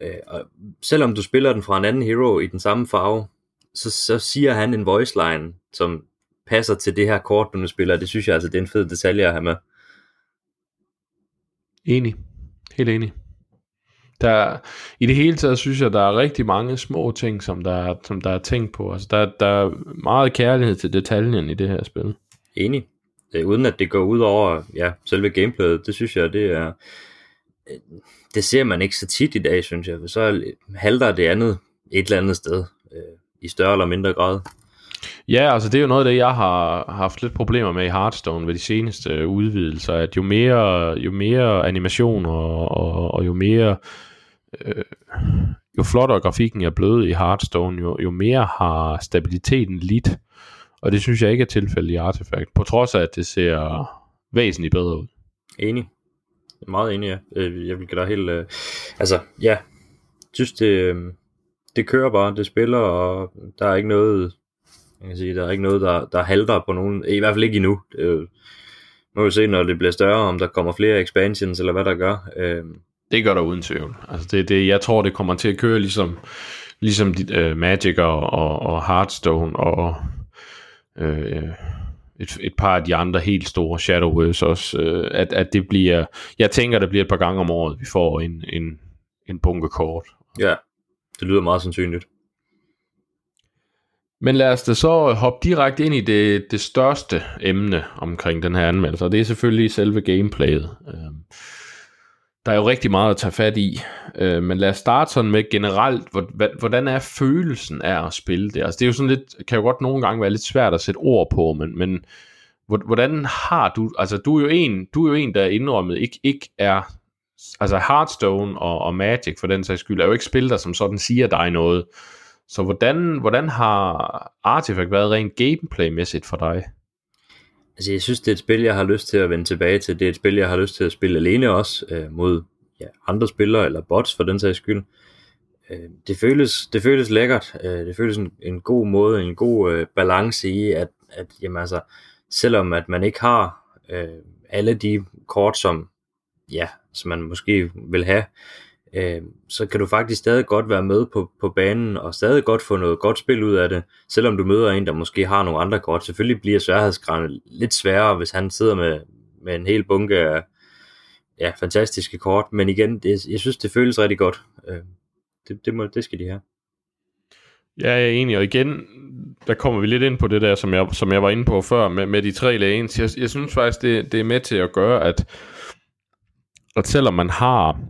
Øh, og selvom du spiller den fra en anden hero i den samme farve, så, så siger han en voice line, som passer til det her kort, du nu spiller. Det synes jeg altså, det er en fed detalje at have med. Enig. Helt enig. Der, I det hele taget synes jeg, der er rigtig mange små ting, som der, som der er tænkt på. Altså, der, der er meget kærlighed til detaljen i det her spil. Enig. Det, uden at det går ud over ja, selve gameplayet, det synes jeg, det er... Øh, det ser man ikke så tit i dag, synes jeg. for Så halter det andet et eller andet sted, øh, i større eller mindre grad. Ja, altså det er jo noget af det, jeg har haft lidt problemer med i Hearthstone ved de seneste øh, udvidelser, at jo mere, jo mere animation og, og, og jo mere øh, jo flottere grafikken er blevet i Hearthstone, jo, jo mere har stabiliteten lidt. Og det synes jeg ikke er tilfældet i Artifact, på trods af, at det ser væsentligt bedre ud. Enig. Meget enig, ja. Øh, jeg vil dig helt... Øh, altså, ja. synes, det, øh, det kører bare, det spiller, og der er ikke noget... Jeg kan sige, der er ikke noget, der, der halter på nogen... I hvert fald ikke endnu. Jo, må vi se, når det bliver større, om der kommer flere expansions, eller hvad der gør. Øh, det gør der uden tvivl. Altså det, det, jeg tror, det kommer til at køre ligesom, ligesom uh, Magic og, og, og Hearthstone og uh, et, et par af de andre helt store Shadowverse også. Uh, at, at det bliver, jeg tænker, det bliver et par gange om året, vi får en, en, en bunke kort. Ja, det lyder meget sandsynligt. Men lad os da så hoppe direkte ind i det, det største emne omkring den her anmeldelse, og det er selvfølgelig selve gameplayet. Uh, der er jo rigtig meget at tage fat i, øh, men lad os starte sådan med generelt, hvordan er følelsen af at spille det? Altså det er jo sådan lidt, kan jo godt nogle gange være lidt svært at sætte ord på, men, men hvordan har du, altså du er jo en, du er jo en, der indrømmet ikke, ikke er, altså Hearthstone og, og Magic for den sags skyld, er jo ikke spil, der som sådan siger dig noget. Så hvordan, hvordan har Artifact været rent gameplay-mæssigt for dig? Altså jeg synes, det er et spil, jeg har lyst til at vende tilbage til. Det er et spil, jeg har lyst til at spille alene også, øh, mod ja, andre spillere, eller bots for den sags skyld. Øh, det, føles, det føles lækkert. Øh, det føles en, en god måde, en god øh, balance i, at, at jamen, altså, selvom at man ikke har øh, alle de kort, som, ja, som man måske vil have, øh, så kan du faktisk stadig godt være med på, på banen, og stadig godt få noget godt spil ud af det, selvom du møder en, der måske har nogle andre kort. Selvfølgelig bliver sværhedsgraden lidt sværere, hvis han sidder med, med en hel bunke af ja, fantastiske kort, men igen, det, jeg synes, det føles rigtig godt. Øh, det, det, må, det skal de have. Ja, jeg er enig, og igen, der kommer vi lidt ind på det der, som jeg, som jeg var inde på før, med, med de tre lanes. Jeg, jeg synes faktisk, det, det er med til at gøre, at, at selvom man har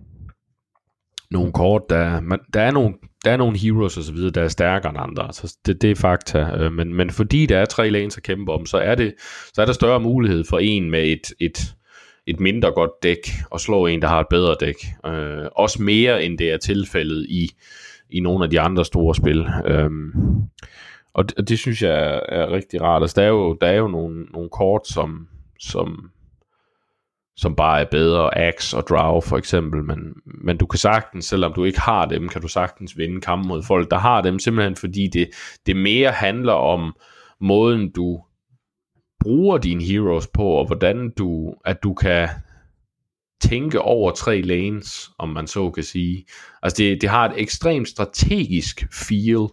nogle kort, der, man, der, er nogle, der er nogle heroes og så videre, der er stærkere end andre. Så det, det er fakta. Øh, men, men fordi der er tre lanes at kæmpe om, så er, det, så er der større mulighed for en med et, et, et mindre godt dæk, og slå en, der har et bedre dæk. Øh, også mere, end det er tilfældet i, i nogle af de andre store spil. Øh, og det, det synes jeg er, er rigtig rart. Altså, der er jo, der er jo nogle, nogle kort, som, som som bare er bedre, Axe og Draw for eksempel, men, men du kan sagtens, selvom du ikke har dem, kan du sagtens vinde kampen mod folk, der har dem, simpelthen fordi det, det mere handler om måden, du bruger dine heroes på, og hvordan du, at du kan tænke over tre lanes, om man så kan sige. Altså det, det har et ekstremt strategisk feel,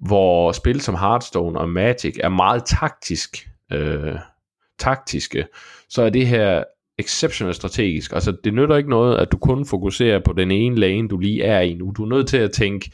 hvor spil som Hearthstone og Magic er meget taktisk, øh, taktiske, så er det her exceptionelt strategisk. Altså, det nytter ikke noget, at du kun fokuserer på den ene lane, du lige er i nu. Du er nødt til at tænke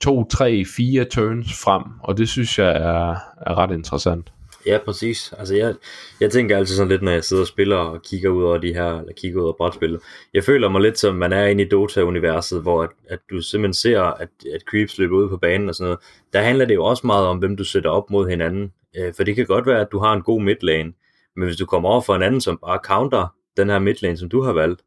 to, tre, fire turns frem, og det synes jeg er, er ret interessant. Ja, præcis. Altså, jeg, jeg tænker altid sådan lidt, når jeg sidder og spiller og kigger ud over de her, eller kigger ud over brætspillet. Jeg føler mig lidt som, man er inde i Dota-universet, hvor at, at du simpelthen ser, at, at creeps løber ud på banen og sådan noget. Der handler det jo også meget om, hvem du sætter op mod hinanden. Øh, for det kan godt være, at du har en god midlane, men hvis du kommer over for en anden, som bare counter den her midlane, som du har valgt,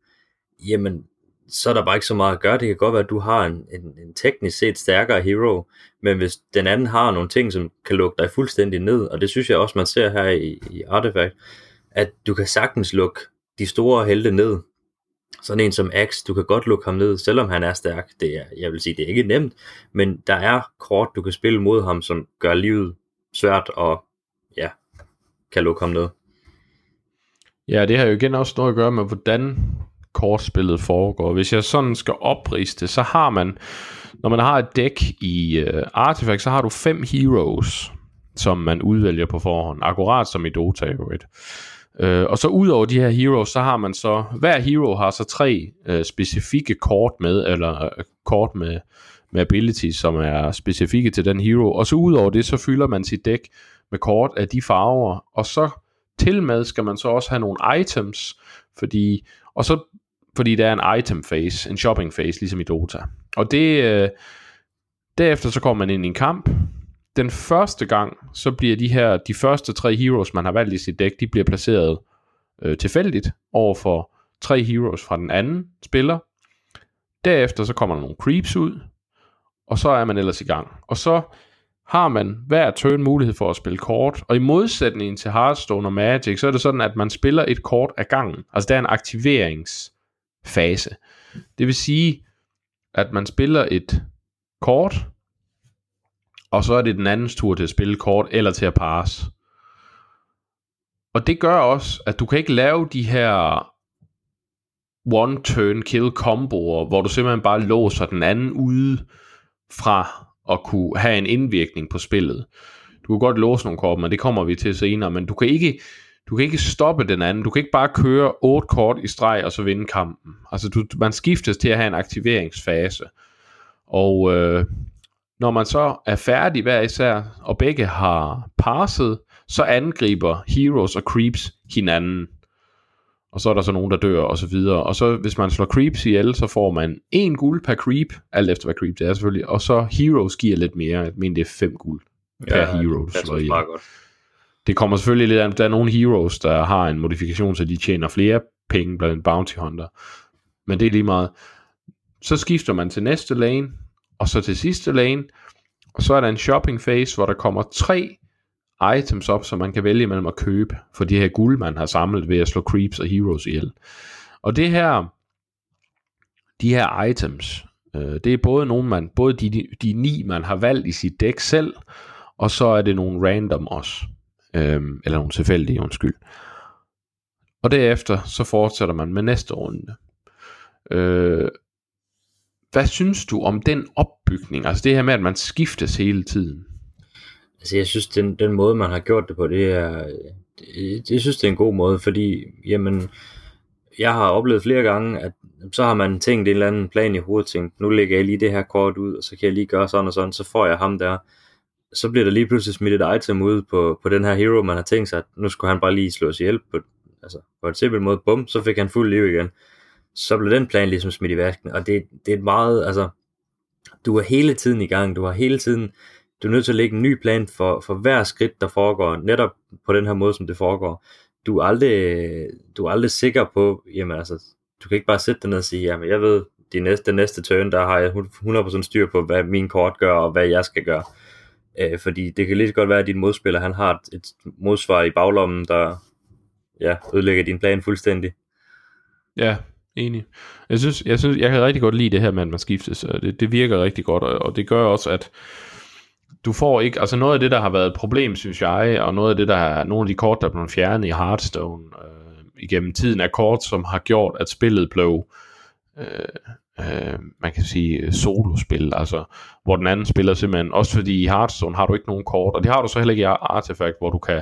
jamen, så er der bare ikke så meget at gøre. Det kan godt være, at du har en, en, en teknisk set stærkere hero, men hvis den anden har nogle ting, som kan lukke dig fuldstændig ned, og det synes jeg også, man ser her i, i Artifact, at du kan sagtens lukke de store helte ned. Sådan en som Axe, du kan godt lukke ham ned, selvom han er stærk. Det er, jeg vil sige, det er ikke nemt, men der er kort, du kan spille mod ham, som gør livet svært og ja, kan lukke ham ned. Ja, det har jo igen også noget at gøre med, hvordan kortspillet foregår. Hvis jeg sådan skal opriste det, så har man, når man har et dæk i uh, Artifact, så har du fem heroes, som man udvælger på forhånd, akkurat som i Dota jo et. Uh, og så ud over de her heroes, så har man så, hver hero har så tre uh, specifikke kort med, eller uh, kort med, med abilities, som er specifikke til den hero, og så ud over det, så fylder man sit dæk med kort af de farver, og så til med skal man så også have nogle items, fordi, og så fordi der er en item phase, en shopping phase, ligesom i Dota. Og det, øh, derefter så kommer man ind i en kamp. Den første gang, så bliver de her, de første tre heroes, man har valgt i sit dæk, de bliver placeret øh, tilfældigt over for tre heroes fra den anden spiller. Derefter så kommer der nogle creeps ud, og så er man ellers i gang. Og så har man hver turn mulighed for at spille kort, og i modsætning til Hearthstone og Magic, så er det sådan, at man spiller et kort ad gangen. Altså der er en aktiveringsfase. Det vil sige, at man spiller et kort, og så er det den andens tur til at spille kort, eller til at passe. Og det gør også, at du kan ikke lave de her one-turn kill komboer, hvor du simpelthen bare låser den anden ude fra at kunne have en indvirkning på spillet. Du kan godt låse nogle kort, men det kommer vi til senere, men du kan ikke, du kan ikke stoppe den anden. Du kan ikke bare køre otte kort i streg og så vinde kampen. Altså du, man skiftes til at have en aktiveringsfase. Og øh, når man så er færdig hver især, og begge har passet, så angriber heroes og creeps hinanden og så er der så nogen, der dør, og så videre. Og så hvis man slår creeps ihjel, så får man en guld per creep, alt efter hvad creep det er selvfølgelig, og så heroes giver lidt mere, jeg mener det er fem guld per ja, hero, du slår ihjel. Godt. Det kommer selvfølgelig lidt an, der er nogle heroes, der har en modifikation, så de tjener flere penge blandt bounty hunter. Men det er lige meget. Så skifter man til næste lane, og så til sidste lane, og så er der en shopping phase, hvor der kommer tre items op, som man kan vælge mellem at købe for de her guld, man har samlet ved at slå creeps og heroes ihjel. Og det her, de her items, øh, det er både nogle, man, både de, de ni, man har valgt i sit dæk selv, og så er det nogle random også, øh, eller nogle tilfældige, undskyld. Og derefter, så fortsætter man med næste runde. Øh, hvad synes du om den opbygning? Altså det her med, at man skiftes hele tiden. Altså jeg synes, den, den måde, man har gjort det på, det er, det, jeg synes, det er en god måde, fordi, jamen, jeg har oplevet flere gange, at så har man tænkt en eller anden plan i hovedet, tænkt, nu lægger jeg lige det her kort ud, og så kan jeg lige gøre sådan og sådan, så får jeg ham der. Så bliver der lige pludselig smidt et item ud på, på den her hero, man har tænkt sig, at nu skulle han bare lige slå sig på, altså på en simpel måde, bum, så fik han fuld liv igen. Så blev den plan ligesom smidt i vasken, og det, det er et meget, altså, du er hele tiden i gang, du har hele tiden du er nødt til at lægge en ny plan for, for hver skridt, der foregår, netop på den her måde, som det foregår. Du er aldrig, du er aldrig sikker på, jamen altså, du kan ikke bare sætte dig ned og sige, jamen jeg ved, de næste, den næste turn, der har jeg 100% styr på, hvad min kort gør, og hvad jeg skal gøre. Øh, fordi det kan lige godt være, at din modspiller, han har et, et modsvar i baglommen, der ja, ødelægger din plan fuldstændig. Ja, enig. Jeg synes, jeg synes, jeg kan rigtig godt lide det her med, at man skiftes. Det, det virker rigtig godt, og det gør også, at du får ikke, altså noget af det, der har været et problem, synes jeg, og noget af det, der er nogle af de kort, der er blevet fjernet i Hearthstone øh, igennem tiden, er kort, som har gjort, at spillet blev, øh, øh, man kan sige, solospil, altså, hvor den anden spiller simpelthen, også fordi i Hearthstone har du ikke nogen kort, og det har du så heller ikke i Artifact, hvor du kan,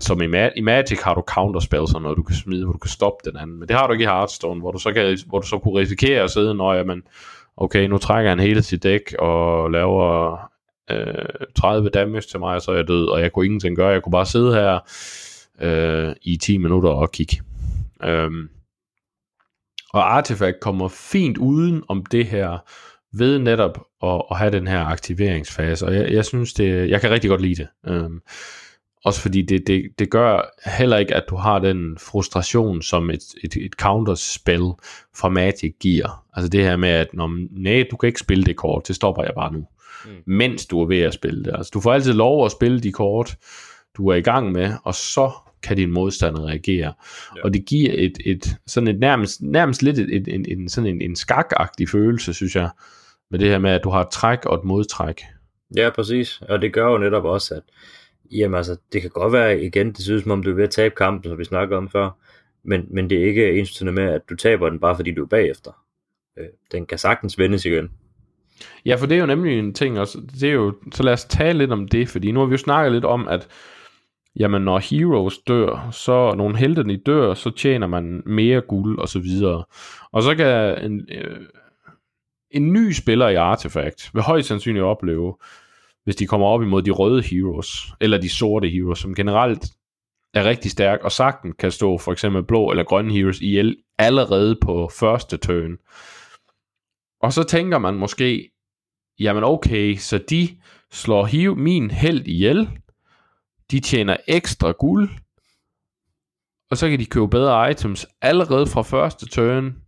som i, Ma- i Magic har du counterspells og noget, du kan smide, hvor du kan stoppe den anden, men det har du ikke i Hearthstone, hvor du så, kan, hvor du så kunne risikere at sidde, når jamen, okay, nu trækker han hele sit dæk og laver øh, 30 damage til mig, og så er jeg død, og jeg kunne ingenting gøre. Jeg kunne bare sidde her øh, i 10 minutter og kigge. Øhm, og Artifact kommer fint uden om det her, ved netop at, at have den her aktiveringsfase, og jeg, jeg synes det, jeg kan rigtig godt lide det. Øhm, Også fordi det, det, det gør heller ikke, at du har den frustration, som et, et, et counterspil fra Magic giver. Altså det her med, at når, nej, du kan ikke spille det kort, det stopper jeg bare nu. Mm. Mens du er ved at spille det. Altså du får altid lov at spille de kort, du er i gang med, og så kan din modstander reagere. Ja. Og det giver et, et sådan et nærmest, nærmest lidt et, et, en, en, sådan en, en skakagtig følelse, synes jeg, med det her med, at du har et træk og et modtræk. Ja, præcis. Og det gør jo netop også, at jamen altså, det kan godt være igen, det synes som om du er ved at tabe kampen, som vi snakkede om før, men, men det er ikke ensbetydende med, at du taber den, bare fordi du er bagefter. Øh, den kan sagtens vendes igen. Ja, for det er jo nemlig en ting også, det er jo, så lad os tale lidt om det, fordi nu har vi jo snakket lidt om, at jamen når heroes dør, så nogle helte de dør, så tjener man mere guld og så videre. Og så kan en, øh, en ny spiller i Artifact vil højst sandsynligt opleve, hvis de kommer op imod de røde heroes, eller de sorte heroes, som generelt er rigtig stærk, og sagten kan stå for eksempel blå eller grønne heroes ihjel allerede på første turn. Og så tænker man måske, jamen okay, så de slår hiv min held ihjel, de tjener ekstra guld, og så kan de købe bedre items allerede fra første turn.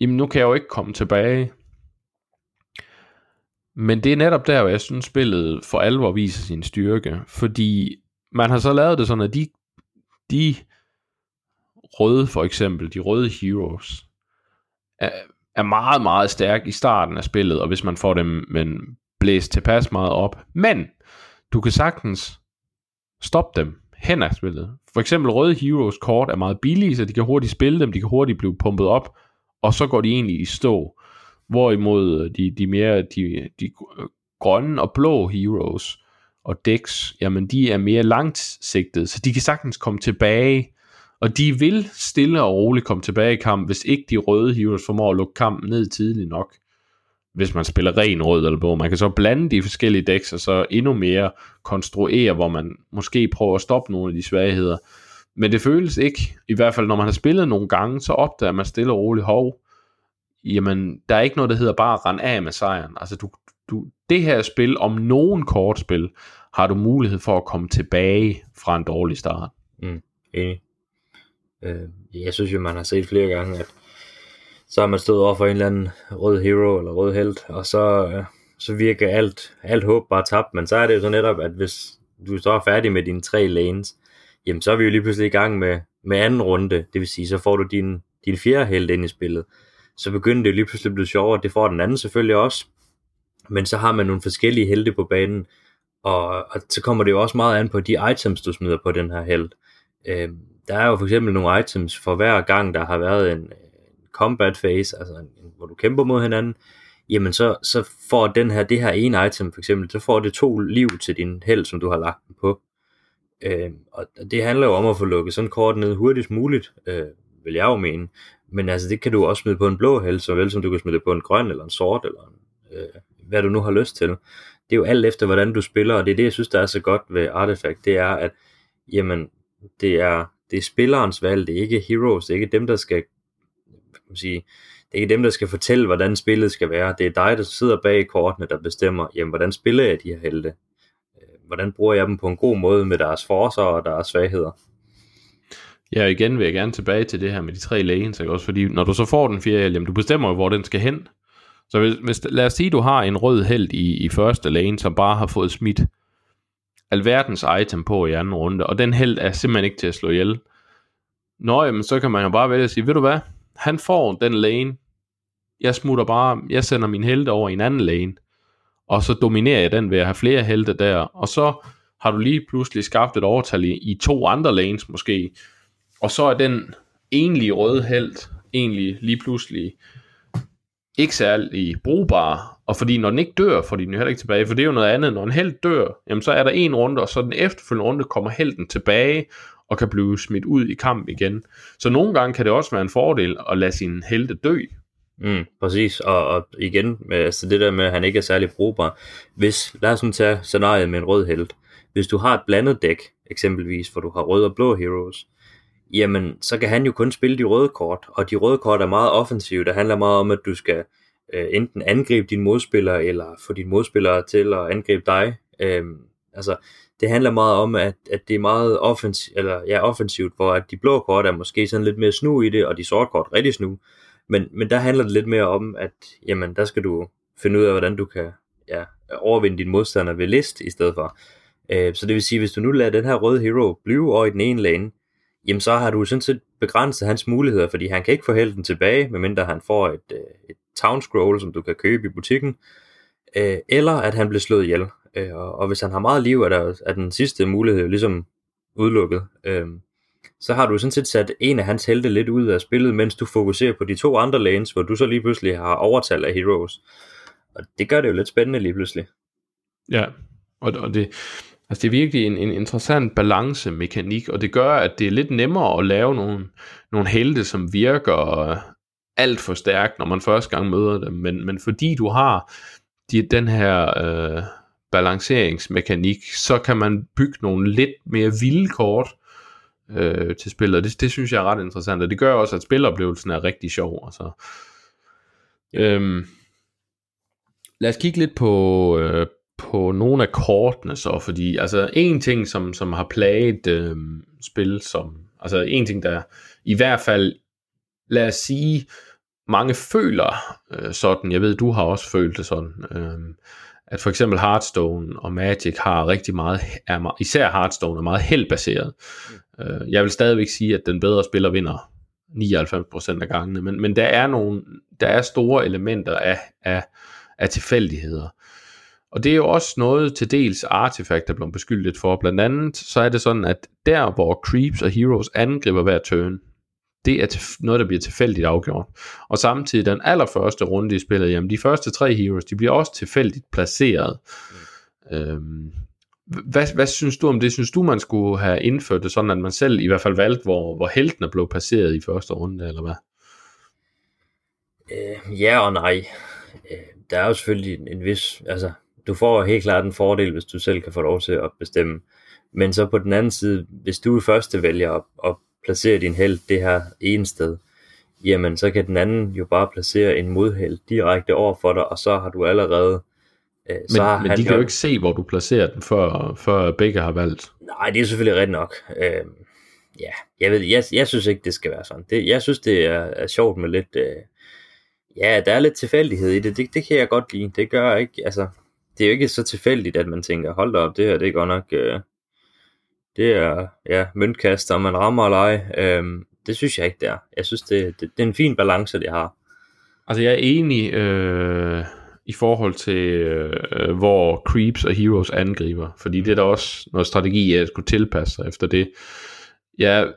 Jamen nu kan jeg jo ikke komme tilbage. Men det er netop der, hvor jeg synes, spillet for alvor viser sin styrke. Fordi man har så lavet det sådan, at de, de røde for eksempel, de røde heroes, er, meget, meget stærk i starten af spillet, og hvis man får dem men blæst tilpas meget op. Men du kan sagtens stoppe dem hen af spillet. For eksempel røde heroes kort er meget billige, så de kan hurtigt spille dem, de kan hurtigt blive pumpet op, og så går de egentlig i stå. Hvorimod de, de mere de, de grønne og blå heroes og decks, jamen de er mere langsigtede, så de kan sagtens komme tilbage, og de vil stille og roligt komme tilbage i kamp, hvis ikke de røde heroes formår at lukke kampen ned tidligt nok. Hvis man spiller ren rød eller blå. Man kan så blande de forskellige decks, og så endnu mere konstruere, hvor man måske prøver at stoppe nogle af de svagheder. Men det føles ikke, i hvert fald når man har spillet nogle gange, så opdager man stille og roligt, hov, jamen, der er ikke noget, der hedder bare at rende af med sejren. Altså, du, du, det her spil, om nogen kortspil, har du mulighed for at komme tilbage fra en dårlig start. Mm, enig. Øh, jeg synes jo, man har set flere gange, at så har man stået over for en eller anden rød hero eller rød held, og så, øh, så virker alt, alt håb bare tabt, men så er det jo så netop, at hvis du så er færdig med dine tre lanes, jamen så er vi jo lige pludselig i gang med, med anden runde, det vil sige, så får du din, din fjerde held ind i spillet, så begynder det jo lige pludselig at blive sjovere. Det får den anden selvfølgelig også. Men så har man nogle forskellige helte på banen, og, og så kommer det jo også meget an på de items, du smider på den her held. Øh, der er jo for eksempel nogle items for hver gang, der har været en, en combat phase, altså en, hvor du kæmper mod hinanden, jamen så, så får den her, det her ene item for eksempel, så får det to liv til din held, som du har lagt den på. Øh, og det handler jo om at få lukket sådan kort ned hurtigst muligt, øh, vil jeg jo mene. Men altså, det kan du også smide på en blå held, såvel som du kan smide det på en grøn eller en sort, eller en, øh, hvad du nu har lyst til. Det er jo alt efter, hvordan du spiller, og det er det, jeg synes, der er så godt ved Artifact, det er, at jamen, det er, det er spillerens valg, det er ikke heroes, det er ikke dem, der skal kan man sige, det er ikke dem, der skal fortælle, hvordan spillet skal være. Det er dig, der sidder bag kortene, der bestemmer, jamen, hvordan spiller jeg de her helte? Øh, hvordan bruger jeg dem på en god måde med deres forser og deres svagheder? Ja, igen vil jeg gerne tilbage til det her med de tre lanes, ikke? også fordi når du så får den fjerde, jamen du bestemmer jo, hvor den skal hen. Så hvis, hvis, lad os sige, du har en rød held i, i første lane, som bare har fået smidt alverdens item på i anden runde, og den held er simpelthen ikke til at slå ihjel. Nå, jamen, så kan man jo bare vælge at sige, ved du hvad, han får den lane, jeg smutter bare, jeg sender min helte over i en anden lane, og så dominerer jeg den ved at have flere helte der, og så har du lige pludselig skabt et overtal i, i to andre lanes måske, og så er den enlige røde held egentlig lige pludselig ikke særlig brugbar, og fordi når den ikke dør, får de den heller ikke tilbage, for det er jo noget andet, når en held dør, jamen så er der en runde, og så den efterfølgende runde kommer helten tilbage, og kan blive smidt ud i kamp igen. Så nogle gange kan det også være en fordel at lade sin helte dø. Mm, præcis, og, og igen, med, altså det der med, at han ikke er særlig brugbar. Hvis, lad os nu tage scenariet med en rød held. Hvis du har et blandet dæk, eksempelvis, hvor du har røde og blå heroes, jamen så kan han jo kun spille de røde kort, og de røde kort er meget offensive. Det handler meget om, at du skal øh, enten angribe din modspiller, eller få din modspiller til at angribe dig. Øh, Altså, det handler meget om, at, at det er meget offens, eller, ja, offensivt, hvor at de blå kort er måske sådan lidt mere snu i det, og de sorte kort rigtig snu. Men, men der handler det lidt mere om, at jamen, der skal du finde ud af, hvordan du kan ja, overvinde din modstander ved list i stedet for. Øh, så det vil sige, hvis du nu lader den her røde hero blive over i den ene lane, jamen så har du sådan set begrænset hans muligheder, fordi han kan ikke få helten tilbage, medmindre han får et, øh, et town scroll, som du kan købe i butikken, øh, eller at han bliver slået ihjel. Øh, og, og hvis han har meget liv, er, der, er den sidste mulighed ligesom udelukket. Øh, så har du sådan set sat en af hans helte lidt ud af spillet, mens du fokuserer på de to andre lanes, hvor du så lige pludselig har overtal af heroes. Og det gør det jo lidt spændende lige pludselig. Ja, og, og det, altså det er virkelig en, en interessant balancemekanik, og det gør, at det er lidt nemmere at lave nogle, nogle helte, som virker alt for stærkt, når man første gang møder dem, men, men fordi du har de, den her øh, balanceringsmekanik, så kan man bygge nogle lidt mere vilde kort øh, til spillet, det, det synes jeg er ret interessant, og det gør også, at spiloplevelsen er rigtig sjov. Altså. Øhm, lad os kigge lidt på, øh, på nogle af kortene så, fordi altså en ting, som, som har plaget øh, spil, som, altså en ting, der i hvert fald, lad os sige, mange føler øh, sådan, jeg ved, du har også følt det sådan, øh, at for eksempel Hearthstone og Magic har rigtig meget, er, især Hearthstone er meget heldbaseret. Mm. Øh, jeg vil stadigvæk sige, at den bedre spiller vinder 99% af gangene, men, men der er nogle, der er store elementer af, af, af tilfældigheder. Og det er jo også noget til dels artefakter der beskyldt lidt for. Blandt andet så er det sådan, at der hvor Creeps og Heroes angriber hver turn, det er noget, der bliver tilfældigt afgjort. Og samtidig den allerførste runde i spillet, jamen de første tre heroes, de bliver også tilfældigt placeret. Mm. Øhm, hvad, hvad synes du om det? Synes du, man skulle have indført det sådan, at man selv i hvert fald valgte, hvor, hvor heltene blev placeret i første runde, eller hvad? Øh, ja og nej. Øh, der er jo selvfølgelig en, en vis, altså du får helt klart en fordel, hvis du selv kan få lov til at bestemme. Men så på den anden side, hvis du er første vælger at, at placere din held det her ene sted, jamen så kan den anden jo bare placere en modheld direkte over for dig, og så har du allerede... Øh, men så har men de kan jo ikke se, hvor du placerer den, før, før begge har valgt. Nej, det er selvfølgelig rigtigt nok. Øh, ja, jeg, ved, jeg, jeg synes ikke, det skal være sådan. Det, jeg synes, det er, er sjovt med lidt... Øh, ja, der er lidt tilfældighed i det. det. Det kan jeg godt lide. Det gør ikke... Altså, det er jo ikke så tilfældigt, at man tænker, hold da op, det her, det er godt nok... Øh, det er ja, møntkast, om man rammer eller ej. Øhm, det synes jeg ikke, det er. Jeg synes, det, det, det er en fin balance, det har. Altså, jeg er enig øh, i forhold til, øh, hvor creeps og heroes angriber, fordi det er der også noget strategi, jeg skulle tilpasse sig efter det. Jeg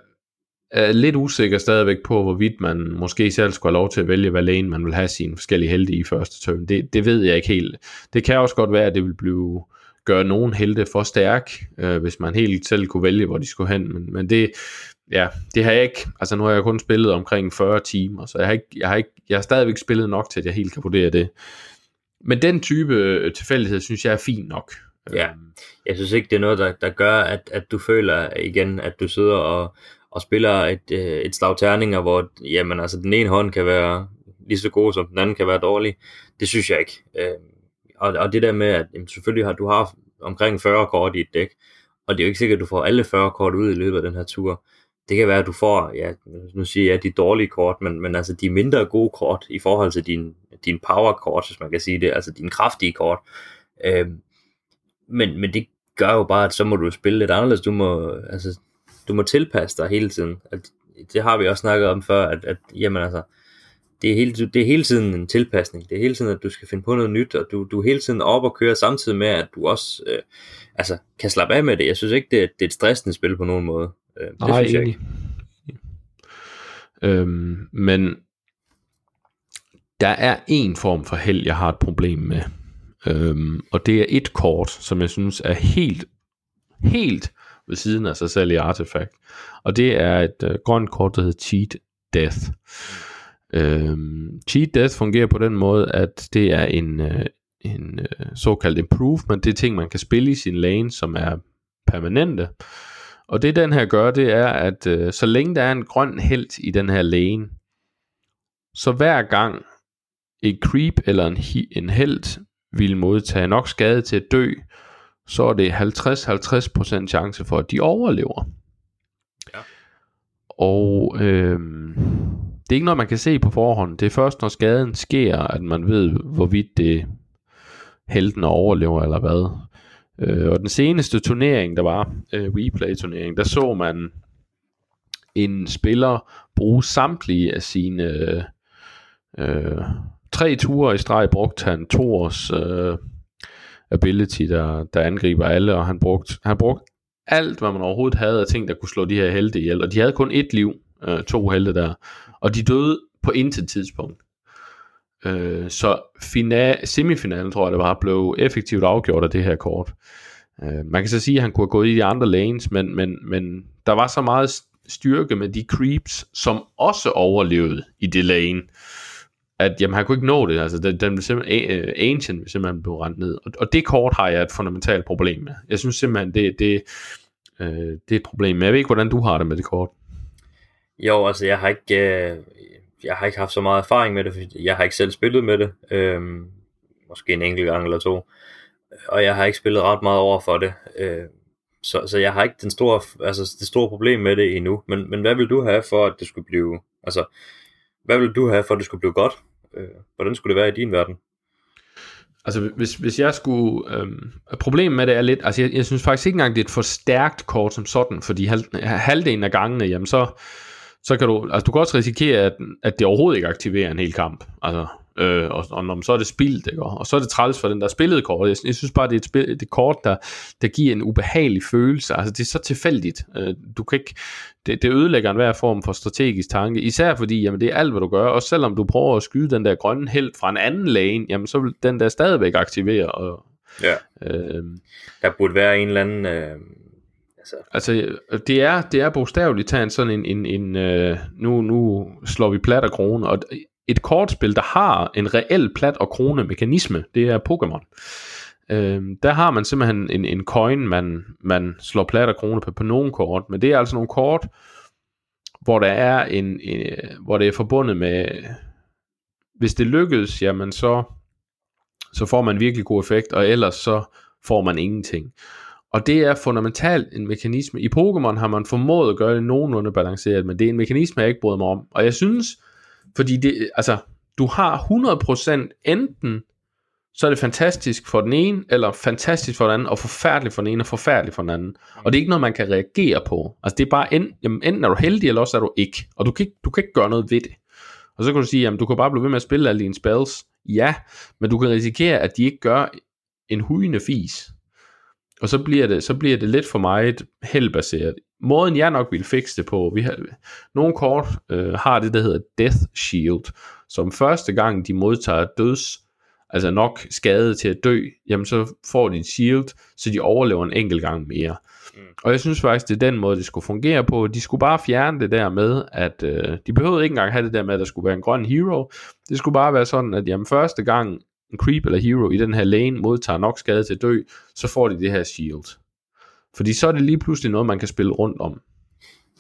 er lidt usikker stadigvæk på, hvorvidt man måske selv skulle have lov til at vælge, hvad lane man vil have sine forskellige helte i første turn. Det, det ved jeg ikke helt. Det kan også godt være, at det vil blive gøre nogen helte for stærk, øh, hvis man helt selv kunne vælge, hvor de skulle hen. Men, men det, ja, det har jeg ikke, altså nu har jeg kun spillet omkring 40 timer, så jeg har, ikke, jeg har, ikke, jeg har stadigvæk spillet nok til, at jeg helt kan vurdere det. Men den type øh, tilfældighed, synes jeg er fin nok. Øh, ja, jeg synes ikke, det er noget, der, der gør, at, at du føler igen, at du sidder og, og spiller et, øh, et slag terninger, hvor jamen, altså, den ene hånd kan være lige så god, som den anden kan være dårlig. Det synes jeg ikke. Øh, og, og det der med, at jamen, selvfølgelig har du har omkring 40 kort i et dæk, og det er jo ikke sikkert, at du får alle 40 kort ud i løbet af den her tur. Det kan være, at du får, ja, nu siger jeg, de dårlige kort, men, men altså de mindre gode kort i forhold til din, din power kort, hvis man kan sige det, altså din kraftige kort. Øhm, men, men det gør jo bare, at så må du spille lidt anderledes. Du må, altså, du må tilpasse dig hele tiden. At, det har vi også snakket om før, at, at jamen altså, det er, hele, det er hele tiden en tilpasning. Det er hele tiden, at du skal finde på noget nyt, og du, du er hele tiden op og køre samtidig med, at du også øh, altså, kan slappe af med det. Jeg synes ikke, det er, det er et stressende spil på nogen måde. Øh, det Nej, synes jeg ikke. Øhm, men der er en form for held, jeg har et problem med. Øhm, og det er et kort, som jeg synes er helt, helt ved siden af sig selv i Artifact. Og det er et øh, grønt kort, der hedder Cheat Death. Øhm, cheat Death fungerer på den måde, at det er en, øh, en øh, såkaldt improvement. Det er ting, man kan spille i sin lane, som er permanente. Og det den her gør, det er, at øh, så længe der er en grøn held i den her lane, så hver gang et creep eller en, en held vil modtage nok skade til at dø, så er det 50-50% chance for, at de overlever. Ja. Og øh, det er ikke noget, man kan se på forhånd. Det er først, når skaden sker, at man ved, hvorvidt det helten overlever eller hvad. Øh, og den seneste turnering, der var, øh, replay-turnering, der så man en spiller bruge samtlige af sine øh, tre ture i streg, brugte han Thors øh, ability, der, der angriber alle, og han brugte, han brugte alt, hvad man overhovedet havde af ting, der kunne slå de her helte ihjel, og de havde kun et liv, øh, to helte der, og de døde på intet tidspunkt. Øh, så final, semifinalen, tror jeg det var, blev effektivt afgjort af det her kort. Øh, man kan så sige, at han kunne have gået i de andre lanes, men, men, men der var så meget styrke med de creeps, som også overlevede i det lane, at jamen, han kunne ikke nå det. Altså, den, den blev simpelthen, uh, Ancient blev simpelthen blev rent ned. Og, og det kort har jeg et fundamentalt problem med. Jeg synes simpelthen, det, det, uh, det er et problem. Men jeg ved ikke, hvordan du har det med det kort. Jo, altså jeg har ikke, øh, jeg har ikke haft så meget erfaring med det, fordi jeg har ikke selv spillet med det. Øh, måske en enkelt gang eller to. Og jeg har ikke spillet ret meget over for det. Øh, så, så jeg har ikke den store, altså det store problem med det endnu. Men, men hvad vil du have for, at det skulle blive, altså, hvad vil du have for, at det skulle blive godt? Øh, hvordan skulle det være i din verden? Altså hvis, hvis jeg skulle øhm, Problemet med det er lidt Altså jeg, jeg synes faktisk ikke engang det er et for stærkt kort som sådan Fordi hal, halvdelen af gangene Jamen så så kan du Altså du kan også risikere at, at det overhovedet ikke aktiverer en hel kamp Altså øh, og, og når, så er det spildt, ikke? og så er det træls for den der spillede kort. Jeg, jeg synes bare, det er et, spil, det kort, der, der giver en ubehagelig følelse. Altså, det er så tilfældigt. Øh, du kan ikke, det, det ødelægger enhver form for strategisk tanke, især fordi, jamen, det er alt, hvad du gør, og selvom du prøver at skyde den der grønne held fra en anden lane, jamen, så vil den der stadigvæk aktivere. Og, ja. øh, der burde være en eller anden... Øh Altså, altså det er, det er bogstaveligt talt sådan en, en, en øh, nu, nu slår vi plat og krone, og et kortspil, der har en reel plat og krone mekanisme, det er Pokémon. Øh, der har man simpelthen en, en coin, man, man slår plat og krone på, på nogle kort, men det er altså nogle kort, hvor der er en, en øh, hvor det er forbundet med, hvis det lykkes, jamen så, så får man virkelig god effekt, og ellers så får man ingenting. Og det er fundamentalt en mekanisme. I Pokémon har man formået at gøre det nogenlunde balanceret, men det er en mekanisme, jeg ikke bryder mig om. Og jeg synes, fordi det, altså, du har 100% enten, så er det fantastisk for den ene, eller fantastisk for den anden, og forfærdeligt for den ene, og forfærdeligt for den anden. Og det er ikke noget, man kan reagere på. Altså det er bare, enten, jamen, enten er du heldig, eller også er du ikke. Og du kan ikke, du kan ikke gøre noget ved det. Og så kan du sige, jamen du kan bare blive ved med at spille alle dine spells. Ja, men du kan risikere, at de ikke gør en hujende fis. Og så bliver det, så bliver det lidt for meget heldbaseret. Måden jeg nok vil fikse det på, vi har, nogle kort øh, har det, der hedder Death Shield, som første gang de modtager døds, altså nok skade til at dø, jamen så får de en shield, så de overlever en enkelt gang mere. Mm. Og jeg synes faktisk, det er den måde, det skulle fungere på. De skulle bare fjerne det der med, at øh, de behøvede ikke engang have det der med, at der skulle være en grøn hero. Det skulle bare være sådan, at jamen, første gang en creep eller hero i den her lane modtager nok skade til at dø, så får de det her shield. Fordi så er det lige pludselig noget, man kan spille rundt om.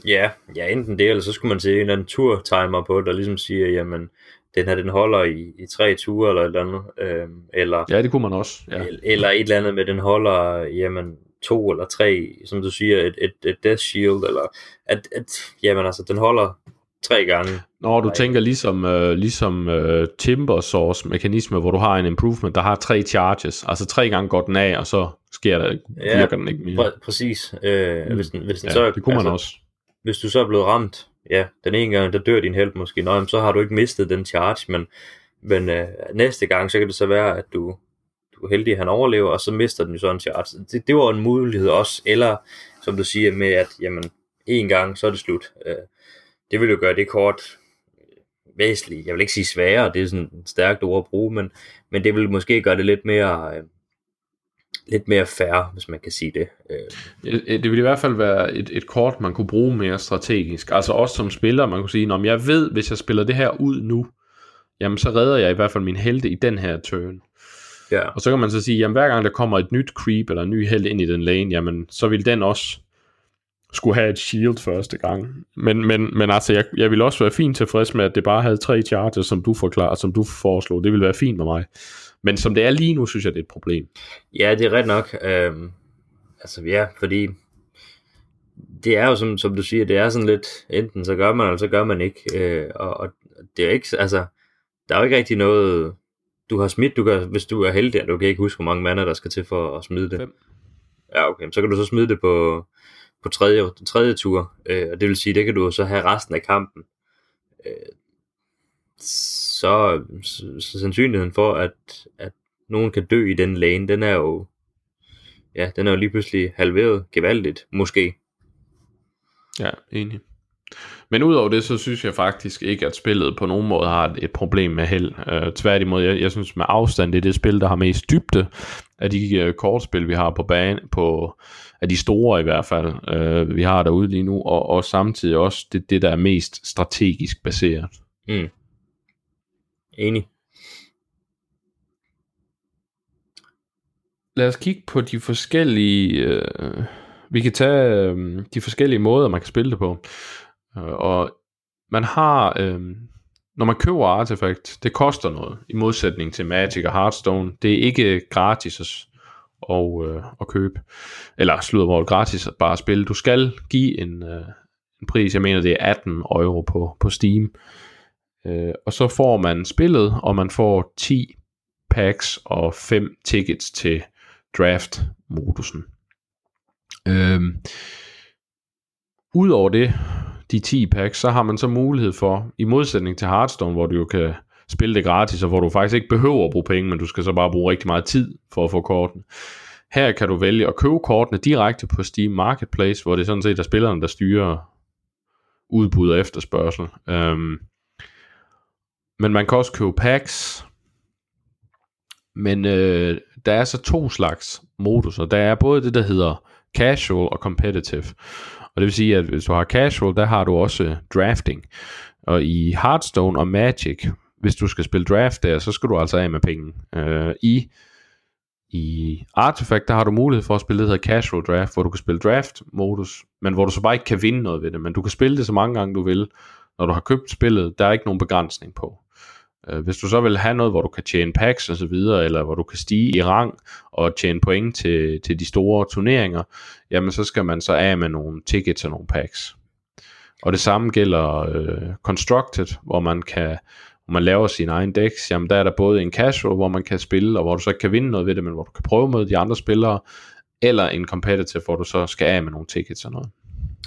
Ja, ja enten det, eller så skulle man se en eller anden tur-timer på, der ligesom siger, jamen, den her, den holder i, i tre ture eller et eller andet. Øh, eller, ja, det kunne man også. Ja. Eller et eller andet med, den holder, jamen, to eller tre, som du siger, et, et, et death shield, eller at, at jamen altså, den holder tre gange. Når du Nej. tænker ligesom, uh, ligesom uh, Timber Source mekanisme, hvor du har en improvement, der har tre charges, altså tre gange går den af, og så sker der, ja, virker den ikke mere. Pr- præcis. Uh, mm. hvis den, hvis den ja, så, det kunne altså, man også. Hvis du så er blevet ramt, ja, den ene gang, der dør din held måske, Nå, så har du ikke mistet den charge, men, men uh, næste gang, så kan det så være, at du, du er heldig, at han overlever, og så mister den jo sådan en charge. Det, det var en mulighed også, eller som du siger med, at jamen, en gang, så er det slut. Uh, det vil jo gøre det kort væsentligt, jeg vil ikke sige sværere, det er sådan et stærkt ord at bruge, men, men det vil måske gøre det lidt mere, øh, lidt mere fair, hvis man kan sige det. Øh. Det vil i hvert fald være et, et kort, man kunne bruge mere strategisk. Altså også som spiller, man kunne sige, om jeg ved, hvis jeg spiller det her ud nu, jamen så redder jeg i hvert fald min helte i den her turn. Ja. Og så kan man så sige, jamen hver gang der kommer et nyt creep eller en ny held ind i den lane, jamen så vil den også skulle have et shield første gang. Men, men, men altså, jeg, jeg ville også være fint tilfreds med, at det bare havde tre charges, som du forklarer, som du foreslog. Det ville være fint med mig. Men som det er lige nu, synes jeg, det er et problem. Ja, det er ret nok. Øhm, altså ja, fordi det er jo som, som du siger, det er sådan lidt, enten så gør man, eller så gør man ikke. Øh, og, og det er ikke, altså, der er jo ikke rigtig noget, du har smidt, du kan, hvis du er heldig, at du kan ikke huske, hvor mange mander, der skal til for at smide det. Fem. Ja, okay, så kan du så smide det på, på tredje, tredje tur, øh, og det vil sige, det kan du så have resten af kampen. Øh, så, så, så sandsynligheden for, at, at nogen kan dø i den lane, den er jo, ja, den er jo lige pludselig halveret gevaldigt, måske. Ja, enig. Men udover det, så synes jeg faktisk ikke, at spillet på nogen måde har et, problem med held. Uh, tværtimod, jeg, jeg synes med afstand, det er det spil, der har mest dybde af de uh, kortspil, vi har på banen, på, af de store i hvert fald, uh, vi har derude lige nu, og, og samtidig også det, det, der er mest strategisk baseret. Mm. Enig. Lad os kigge på de forskellige... Uh, vi kan tage uh, de forskellige måder, man kan spille det på. Øh, og man har... øh, når man køber Artifact, det koster noget, i modsætning til Magic og Hearthstone. Det er ikke gratis at, og, øh, at købe, eller slutter hvor gratis at bare spille. Du skal give en, øh, en pris, jeg mener det er 18 euro på, på Steam. Øh, og så får man spillet, og man får 10 packs og 5 tickets til draft-modusen. Øh, Udover det, de 10 packs, så har man så mulighed for, i modsætning til Hearthstone, hvor du jo kan spille det gratis, og hvor du faktisk ikke behøver at bruge penge, men du skal så bare bruge rigtig meget tid for at få korten. Her kan du vælge at købe kortene direkte på Steam Marketplace, hvor det sådan set er spillerne, der styrer udbud og efterspørgsel. Øhm, men man kan også købe packs. Men øh, der er så to slags moduser. Der er både det, der hedder casual og competitive. Og det vil sige, at hvis du har casual, der har du også øh, drafting. Og i Hearthstone og Magic, hvis du skal spille draft der, så skal du altså af med penge. Øh, I i Artifact, der har du mulighed for at spille det, der hedder Casual Draft, hvor du kan spille draft-modus, men hvor du så bare ikke kan vinde noget ved det, men du kan spille det så mange gange du vil, når du har købt spillet, der er ikke nogen begrænsning på. Øh, hvis du så vil have noget, hvor du kan tjene packs og så videre, eller hvor du kan stige i rang og tjene point til, til de store turneringer, jamen så skal man så af med nogle tickets og nogle packs. Og det samme gælder øh, Constructed, hvor man kan hvor man laver sin egen decks, jamen der er der både en casual, hvor man kan spille, og hvor du så kan vinde noget ved det, men hvor du kan prøve mod de andre spillere, eller en competitive, hvor du så skal af med nogle tickets og noget.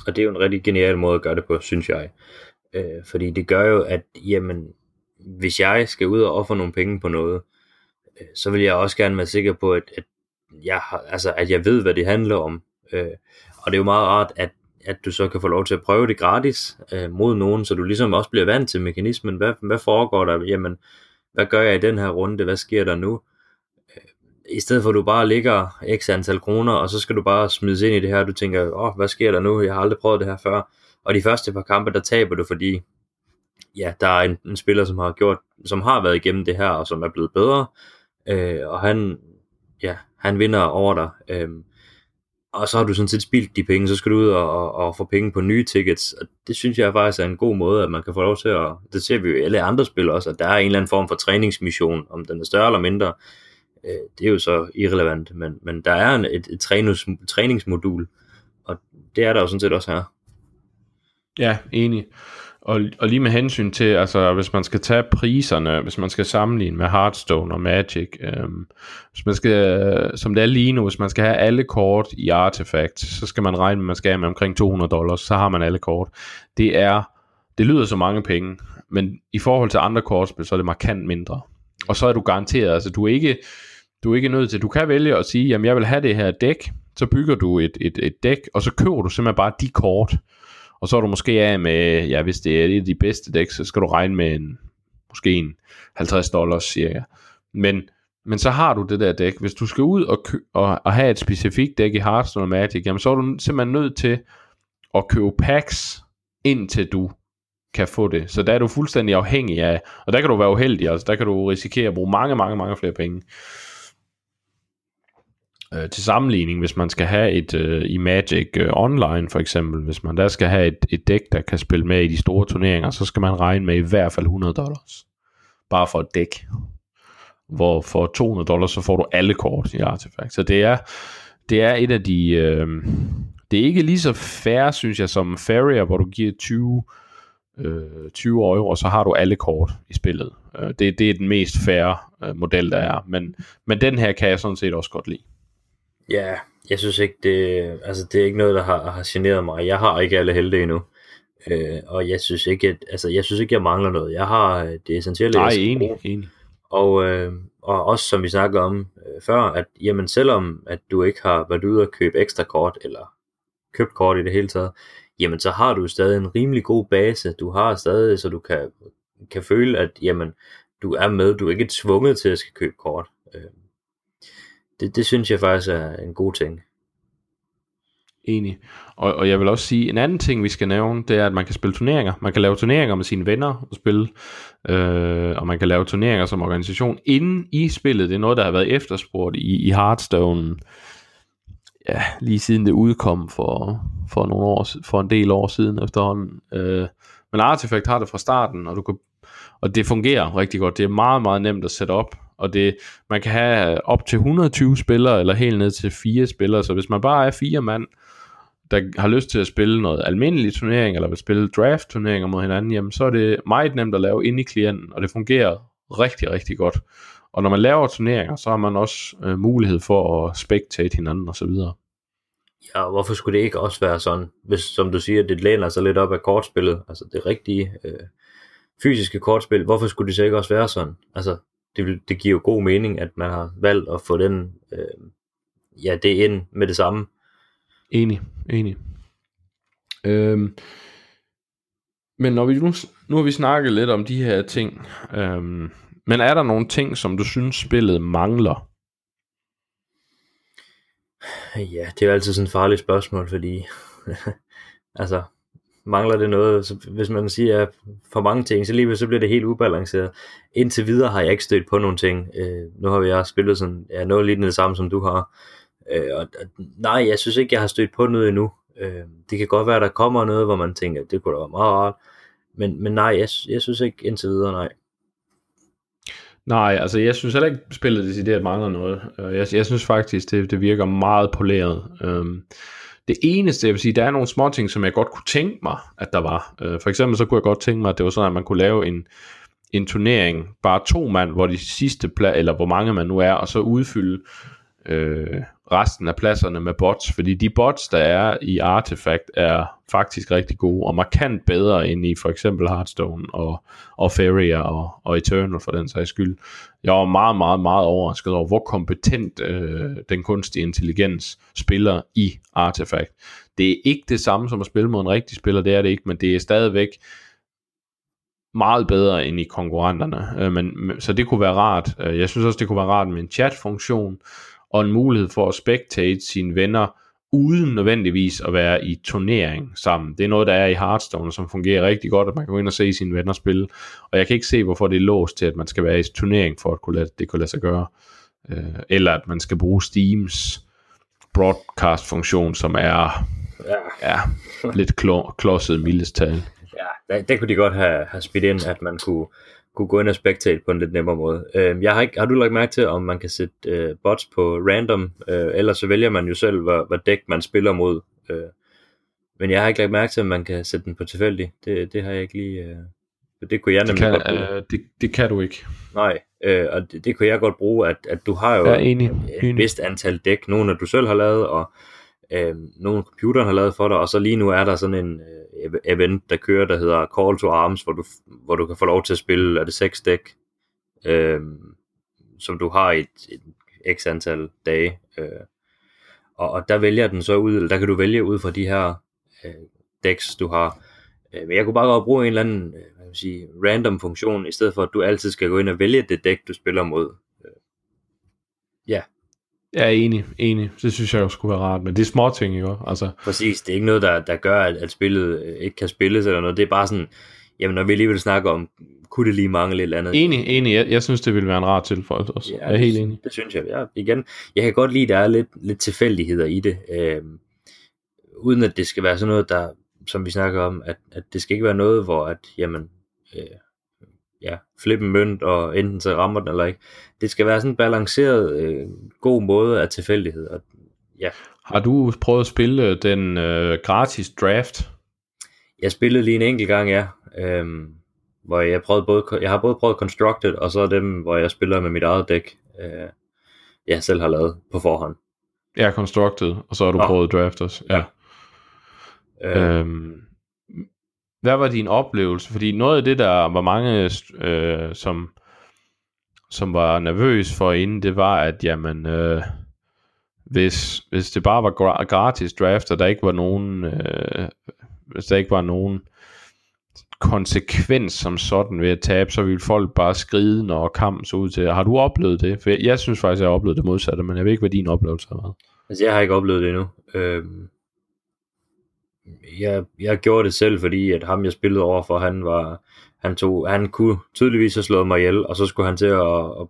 Og det er jo en rigtig genial måde at gøre det på, synes jeg. Øh, fordi det gør jo, at jamen, hvis jeg skal ud og ofre nogle penge på noget, øh, så vil jeg også gerne være sikker på, at, at, jeg, altså, at jeg ved, hvad det handler om. Øh, og det er jo meget rart, at at du så kan få lov til at prøve det gratis øh, mod nogen, så du ligesom også bliver vant til mekanismen. Hvad, hvad foregår der? Jamen, hvad gør jeg i den her runde? Hvad sker der nu? Øh, I stedet for at du bare ligger x antal kroner, og så skal du bare smides ind i det her, du tænker, åh, oh, hvad sker der nu? Jeg har aldrig prøvet det her før. Og de første par kampe, der taber du, fordi ja, der er en, en spiller, som har gjort, som har været igennem det her, og som er blevet bedre, øh, og han, ja, han vinder over dig. Øh, og så har du sådan set spildt de penge, så skal du ud og, og, og få penge på nye tickets, og det synes jeg faktisk er en god måde, at man kan få lov til at, det ser vi jo i alle andre spil også, at der er en eller anden form for træningsmission, om den er større eller mindre, øh, det er jo så irrelevant, men, men der er en, et, et trænings, træningsmodul, og det er der jo sådan set også her. Ja, enig. Og, og lige med hensyn til, altså hvis man skal tage priserne, hvis man skal sammenligne med Hearthstone og Magic, øhm, hvis man skal, som det er lige nu, hvis man skal have alle kort i Artifact, så skal man regne med, at man skal have med omkring 200 dollars, så har man alle kort. Det er, det lyder så mange penge, men i forhold til andre kortspil, så er det markant mindre. Og så er du garanteret, altså du er ikke, du er ikke nødt til, du kan vælge at sige, jamen jeg vil have det her dæk, så bygger du et, et, et dæk, og så køber du simpelthen bare de kort, og så er du måske af med, ja, hvis det er et af de bedste dæk, så skal du regne med en, måske en 50 dollars cirka. Men, men så har du det der dæk. Hvis du skal ud og, kø- og, og have et specifikt dæk i Hearthstone og Magic, jamen så er du simpelthen nødt til at købe packs, indtil du kan få det. Så der er du fuldstændig afhængig af, og der kan du være uheldig, altså der kan du risikere at bruge mange, mange, mange flere penge. Øh, til sammenligning, hvis man skal have et øh, i Magic øh, Online for eksempel, hvis man der skal have et, et dæk, der kan spille med i de store turneringer, så skal man regne med i hvert fald 100 dollars. Bare for et dæk. Hvor for 200 dollars, så får du alle kort i Artifact. Så det er, det er et af de... Øh, det er ikke lige så fair, synes jeg, som Farrier, hvor du giver 20, øh, 20 euro, og så har du alle kort i spillet. Øh, det, det er den mest fair øh, model, der er. Men, men den her kan jeg sådan set også godt lide. Ja, jeg synes ikke, det, altså, det er ikke noget, der har, har generet mig. Jeg har ikke alle helte endnu. Øh, og jeg synes ikke, at, altså, jeg synes ikke, jeg mangler noget. Jeg har øh, det essentielle. Nej, enig, enig. Og, øh, og også som vi snakkede om øh, før, at jamen, selvom at du ikke har været ude og købe ekstra kort, eller købt kort i det hele taget, jamen så har du stadig en rimelig god base. Du har stadig, så du kan, kan føle, at jamen, du er med. Du er ikke tvunget til at skal købe kort. Øh, det, det synes jeg faktisk er en god ting. Enig. Og, og jeg vil også sige, en anden ting, vi skal nævne, det er, at man kan spille turneringer. Man kan lave turneringer med sine venner og spille, øh, og man kan lave turneringer som organisation inden i spillet. Det er noget, der har været efterspurgt i, i Hearthstone, ja, lige siden det udkom for, for, nogle år, for en del år siden efterhånden. Øh, men Artifact har det fra starten, og, du kan, og det fungerer rigtig godt. Det er meget, meget nemt at sætte op og det, man kan have op til 120 spillere, eller helt ned til fire spillere, så hvis man bare er fire mand, der har lyst til at spille noget almindelig turnering, eller vil spille draft turneringer mod hinanden, jamen så er det meget nemt at lave ind i klienten, og det fungerer rigtig, rigtig godt. Og når man laver turneringer, så har man også øh, mulighed for at spectate hinanden osv. Ja, hvorfor skulle det ikke også være sådan, hvis som du siger, det læner sig lidt op af kortspillet, altså det rigtige øh, fysiske kortspil, hvorfor skulle det så ikke også være sådan? Altså, det, det giver jo god mening, at man har valgt at få den, øh, ja, det ind med det samme. Enig, enig. Øhm, men når vi nu, nu har vi snakket lidt om de her ting, øhm, men er der nogle ting, som du synes spillet mangler? Ja, det er jo altid sådan et farligt spørgsmål, fordi <laughs> altså, mangler det noget, så hvis man siger ja, for mange ting, så lige så bliver det helt ubalanceret. Indtil videre har jeg ikke stødt på nogle ting. Øh, nu har vi også spillet sådan, ja, noget lignende det samme, som du har. Øh, og, nej, jeg synes ikke, jeg har stødt på noget endnu. Øh, det kan godt være, der kommer noget, hvor man tænker, det kunne da være meget rart. Men, men nej, jeg, jeg synes ikke indtil videre, nej. Nej, altså jeg synes heller ikke, spillet decideret mangler noget. Øh, jeg, jeg synes faktisk, det, det virker meget poleret. Øhm, det eneste, jeg vil sige, der er nogle små ting, som jeg godt kunne tænke mig, at der var. Øh, for eksempel så kunne jeg godt tænke mig, at det var sådan, at man kunne lave en, en turnering, bare to mand, hvor de sidste pla- eller hvor mange man nu er, og så udfylde øh, resten af pladserne med bots, fordi de bots, der er i Artifact, er faktisk rigtig gode, og markant bedre end i for eksempel Hearthstone og, og Feria og, og Eternal for den sags skyld. Jeg var meget, meget, meget overrasket over, hvor kompetent øh, den kunstige intelligens spiller i Artifact. Det er ikke det samme som at spille mod en rigtig spiller, det er det ikke, men det er stadigvæk meget bedre end i konkurrenterne. Øh, men, så det kunne være rart. Øh, jeg synes også, det kunne være rart med en chat-funktion, og en mulighed for at spectate sine venner, uden nødvendigvis at være i turnering sammen. Det er noget, der er i Hearthstone, som fungerer rigtig godt, at man kan gå ind og se sine venner spille. Og jeg kan ikke se, hvorfor det er låst til, at man skal være i turnering, for at kunne lade, det kunne lade sig gøre. Øh, eller at man skal bruge Steams broadcast-funktion, som er ja. Ja, lidt klodset mildest tale. Ja, der, der kunne de godt have, have spidt ind, at man kunne kunne gå ind og spectate på en lidt nemmere måde. Øh, jeg har, ikke, har du lagt mærke til, om man kan sætte øh, bots på random, øh, eller så vælger man jo selv, hvad, hvad dæk man spiller mod. Øh, men jeg har ikke lagt mærke til, om man kan sætte den på tilfældig. Det, det har jeg ikke lige... Øh, det kunne jeg nemlig det kan, godt bruge. Øh, det, det kan du ikke. Nej, øh, og det, det kunne jeg godt bruge, at, at du har jo enig, et, et vist antal dæk, nogle af du selv har lavet, og øh, nogle computeren har lavet for dig, og så lige nu er der sådan en øh, e-, event, der kører, der hedder Call to Arms, hvor du, hvor du kan få lov til at spille, er det seks dæk, øh, som du har i et, et x antal dage. Øh, og, og der vælger den så ud, eller der kan du vælge ud fra de her øh, decks, du har. Øh, men jeg kunne bare godt bruge en eller anden øh, hvad vil sige, random funktion, i stedet for at du altid skal gå ind og vælge det dæk, du spiller mod. Øh, ja, er enig, enig. Det synes jeg også skulle være rart, men det er små ting, ikke? Altså. Præcis, det er ikke noget, der, der gør, at, at spillet øh, ikke kan spilles eller noget. Det er bare sådan, jamen når vi alligevel snakker om, kunne det lige mangle et eller andet? Enig, enig. Jeg, jeg synes, det ville være en rar tilføjelse også. Ja, jeg er helt enig. Det synes jeg. Ja, igen, jeg kan godt lide, at der er lidt, lidt tilfældigheder i det. Øh, uden at det skal være sådan noget, der, som vi snakker om, at, at det skal ikke være noget, hvor at, jamen, øh, ja, flippe en mønt, og enten så rammer den eller ikke. Det skal være sådan en balanceret, øh, god måde af tilfældighed. Og, ja. Har du prøvet at spille den øh, gratis draft? Jeg spillede lige en enkelt gang, ja. Øhm, hvor jeg prøvede både, jeg har både prøvet Constructed, og så dem, hvor jeg spiller med mit eget dæk, øh, jeg selv har lavet på forhånd. Ja, Constructed, og så har du oh. prøvet Draft også. Ja. Øh. Øhm, hvad var din oplevelse? Fordi noget af det, der var mange, øh, som, som var nervøs for inden, det var, at jamen, øh, hvis, hvis det bare var gratis draft, og der ikke var nogen, øh, hvis der ikke var nogen konsekvens som sådan ved at tabe, så ville folk bare skride, når kampen så ud til. Har du oplevet det? For jeg, jeg synes faktisk, jeg har oplevet det modsatte, men jeg ved ikke, hvad din oplevelse har været. Altså, jeg har ikke oplevet det endnu. Øhm, jeg, jeg gjorde det selv, fordi at ham, jeg spillede over for, han var, han tog, han kunne tydeligvis have slået mig ihjel, og så skulle han til at, at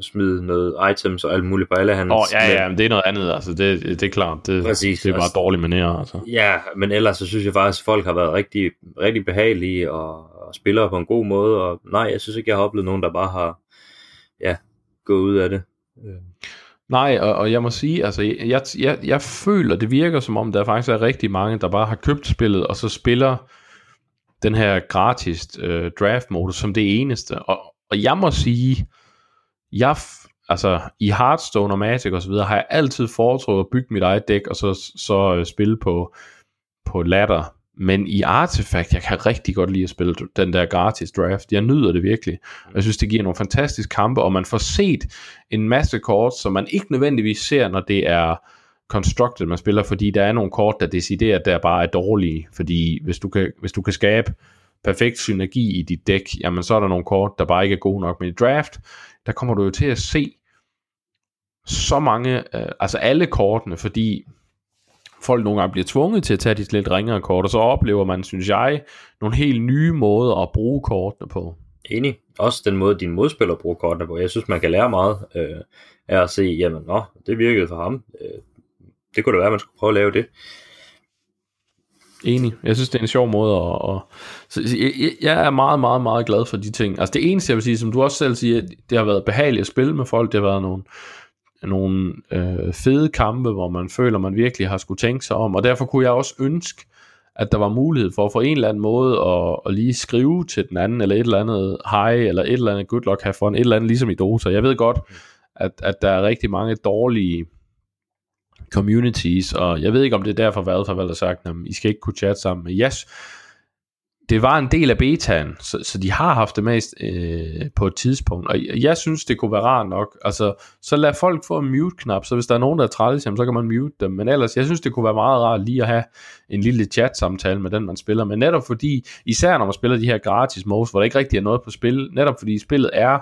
smide noget items og alt muligt på alle hans... Åh, oh, ja, ja, men det er noget andet, altså, det, det er klart, det, Præcis, det er bare altså, dårlig manér, altså. Ja, men ellers så synes jeg faktisk, at folk har været rigtig, rigtig behagelige og, og spiller på en god måde, og nej, jeg synes ikke, jeg har oplevet nogen, der bare har, ja, gået ud af det. Nej, og, og jeg må sige, altså, jeg, jeg, jeg føler, det virker som om, der faktisk er rigtig mange, der bare har købt spillet, og så spiller den her gratis øh, draft-modus som det eneste. Og, og jeg må sige, jeg, altså i Hearthstone og Magic og så videre, har jeg altid foretrukket at bygge mit eget dæk, og så, så øh, spille på, på ladder. Men i Artifact, jeg kan rigtig godt lide at spille den der gratis draft. Jeg nyder det virkelig. Jeg synes, det giver nogle fantastiske kampe, og man får set en masse kort, som man ikke nødvendigvis ser, når det er constructed, man spiller, fordi der er nogle kort, der deciderer, der bare er dårlige. Fordi hvis du kan, hvis du kan skabe perfekt synergi i dit dæk, jamen så er der nogle kort, der bare ikke er gode nok. Men i draft, der kommer du jo til at se så mange, øh, altså alle kortene, fordi folk nogle gange bliver tvunget til at tage de lidt ringere kort, og så oplever man, synes jeg, nogle helt nye måder at bruge kortene på. Enig. Også den måde, din modspiller bruger kortene på. Jeg synes, man kan lære meget øh, af at se, jamen, nå, det virkede for ham. Øh, det kunne da være, at man skulle prøve at lave det. Enig. Jeg synes, det er en sjov måde at... at så jeg, jeg er meget, meget, meget glad for de ting. Altså det eneste, jeg vil sige, som du også selv siger, det har været behageligt at spille med folk. Det har været nogle, nogle øh, fede kampe, hvor man føler, man virkelig har skulle tænke sig om. Og derfor kunne jeg også ønske, at der var mulighed for at få en eller anden måde at, at lige skrive til den anden, eller et eller andet hej, eller et eller andet good luck have fun, et eller andet ligesom i Dota. Jeg ved godt, at, at der er rigtig mange dårlige communities, og jeg ved ikke, om det er derfor, hvad for har sagt, at I skal ikke kunne chatte sammen. Men yes, det var en del af betaen, så, så de har haft det mest øh, på et tidspunkt, og jeg synes, det kunne være rart nok. Altså, så lad folk få en mute-knap, så hvis der er nogen, der er træls, så kan man mute dem. Men ellers, jeg synes, det kunne være meget rart lige at have en lille chat-samtale med den, man spiller. Men netop fordi, især når man spiller de her gratis modes, hvor der ikke rigtig er noget på spil, netop fordi spillet er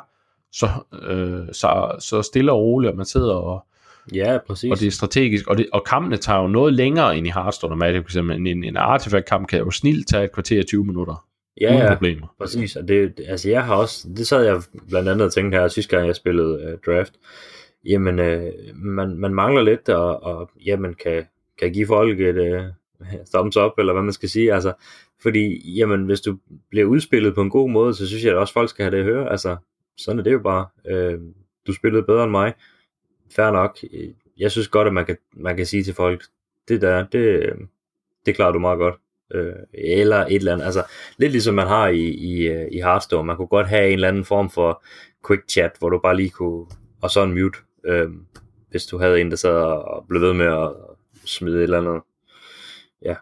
så, øh, så, så stille og roligt, og man sidder og Ja, præcis. Og det er strategisk, og, det, og kampene tager jo noget længere ind i Hearthstone og Magic, for eksempel. En, en artifact-kamp kan jo snilt tage et kvarter 20 minutter. Ja, uden ja, problemer. præcis. Og det, altså jeg har også, det sad jeg blandt andet og tænkte her, sidste gang jeg spillede uh, draft, jamen uh, man, man mangler lidt, og, og jamen kan, kan give folk et uh, thumbs up, eller hvad man skal sige, altså, fordi, jamen, hvis du bliver udspillet på en god måde, så synes jeg at også, folk skal have det at høre, altså, sådan er det jo bare, uh, du spillede bedre end mig, fair nok. Jeg synes godt, at man kan, man kan sige til folk, det der, det, det klarer du meget godt. Øh, eller et eller andet. Altså, lidt ligesom man har i, i, i Hearthstone. Man kunne godt have en eller anden form for quick chat, hvor du bare lige kunne, og så en mute, øh, hvis du havde en, der sad og blev ved med at smide et eller andet. Ja.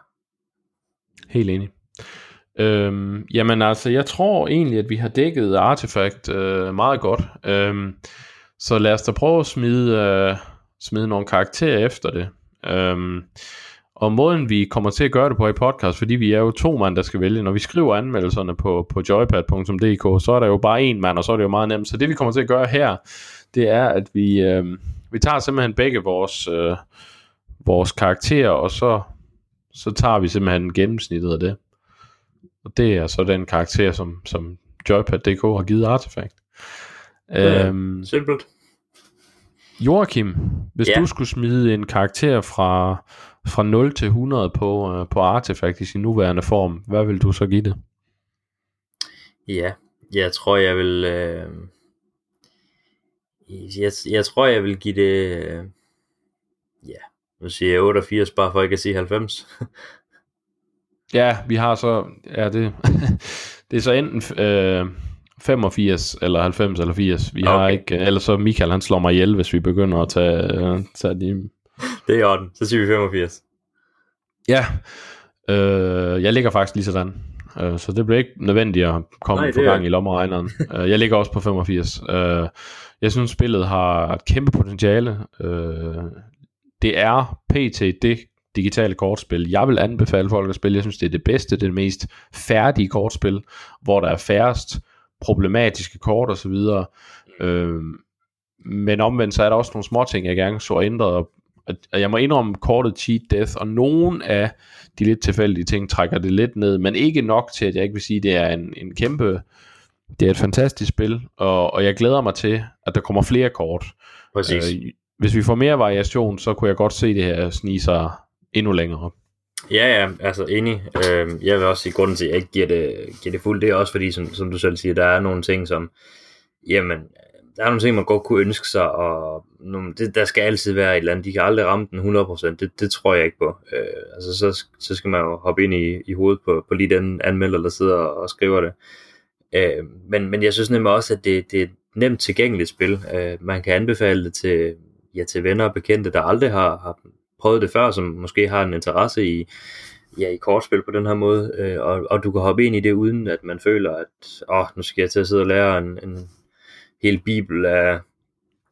Helt enig. Øhm, jamen altså, jeg tror egentlig, at vi har dækket Artifact øh, meget godt. Øhm, så lad os da prøve at smide, øh, smide nogle karakterer efter det. Øhm, og måden vi kommer til at gøre det på i podcast, fordi vi er jo to mand, der skal vælge. Når vi skriver anmeldelserne på, på joypad.dk, så er der jo bare en mand, og så er det jo meget nemt. Så det vi kommer til at gøre her, det er, at vi, øh, vi tager simpelthen begge vores, øh, vores karakterer, og så, så tager vi simpelthen gennemsnittet af det. Og det er så den karakter, som, som Joypad.dk har givet Artefakt. Ja, øhm, simpelt. Joachim, hvis ja. du skulle smide en karakter fra, fra 0 til 100 på, uh, på Artifact i sin nuværende form, hvad vil du så give det? Ja, jeg tror, jeg vil... Øh... Jeg, jeg tror, jeg vil give det... Øh... Ja, nu siger jeg 88, bare for ikke at sige 90. ja, vi har så... Ja, det, <laughs> det er så enten... Øh 85 eller 90 eller 80. Vi okay. har ikke, ellers så Michael han slår mig ihjel, hvis vi begynder at tage, uh, tage de... Det er i orden, så siger vi 85. Ja, øh, jeg ligger faktisk lige sådan. Uh, så det bliver ikke nødvendigt at komme Nej, for gang er... i lommeregneren. uh, jeg ligger også på 85. Uh, jeg synes spillet har et kæmpe potentiale. Uh, det er PT det digitale kortspil. Jeg vil anbefale folk at spille. Jeg synes, det er det bedste, det, det mest færdige kortspil, hvor der er færrest problematiske kort og så videre. Øh, men omvendt så er der også nogle små ting, jeg gerne så ændret. Og jeg må indrømme kortet Cheat Death, og nogle af de lidt tilfældige ting trækker det lidt ned, men ikke nok til, at jeg ikke vil sige, at det er en, en kæmpe, det er et fantastisk spil, og, og jeg glæder mig til, at der kommer flere kort. Præcis. Øh, hvis vi får mere variation, så kunne jeg godt se det her snige sig endnu længere. Ja, ja, altså enig. Øh, jeg vil også sige, grunden til, at jeg ikke giver det, giver det fuldt, det er også fordi, som, som du selv siger, der er nogle ting, som, jamen, der er nogle ting, man godt kunne ønske sig, og nogle, det, der skal altid være et eller andet. De kan aldrig ramme den 100%, det, det tror jeg ikke på. Øh, altså, så, så skal man jo hoppe ind i, i hovedet på, på lige den anmelder, der sidder og skriver det. Øh, men, men jeg synes nemlig også, at det, det er et nemt tilgængeligt spil. Øh, man kan anbefale det til, ja, til venner og bekendte, der aldrig har, har prøvet det før, som måske har en interesse i, ja, i kortspil på den her måde, øh, og, og du kan hoppe ind i det, uden at man føler, at åh, nu skal jeg til at sidde og lære en, en hel bibel af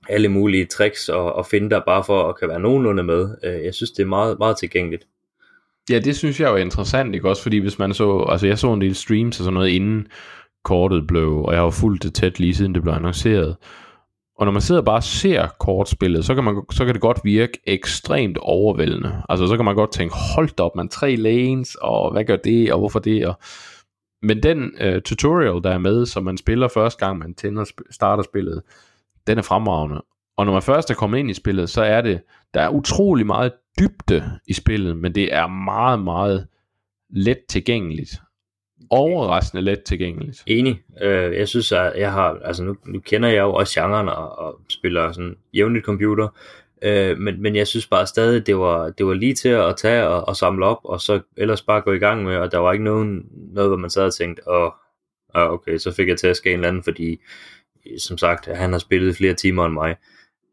alle mulige tricks og, og finde der bare for at kan være nogenlunde med. Øh, jeg synes, det er meget, meget tilgængeligt. Ja, det synes jeg jo er interessant, ikke også? Fordi hvis man så, altså jeg så en del streams og sådan noget inden kortet blev, og jeg har fulgt det tæt lige siden det blev annonceret, og når man sidder og bare ser kortspillet, så kan, man, så kan det godt virke ekstremt overvældende. Altså så kan man godt tænke, hold da op, man tre lanes, og hvad gør det, og hvorfor det, og... Men den øh, tutorial, der er med, som man spiller første gang, man tænder, starter spillet, den er fremragende. Og når man først er kommet ind i spillet, så er det, der er utrolig meget dybde i spillet, men det er meget, meget let tilgængeligt overraskende let tilgængeligt. Enig. Øh, jeg synes, at jeg har, altså nu, nu kender jeg jo også genren og, og spiller sådan jævnligt computer, øh, men, men jeg synes bare stadig, det var, det var lige til at tage og, og samle op, og så ellers bare gå i gang med, og der var ikke nogen, noget, hvor man sad og tænkte, åh, oh, okay, så fik jeg tæsk af en eller anden, fordi som sagt, han har spillet flere timer end mig.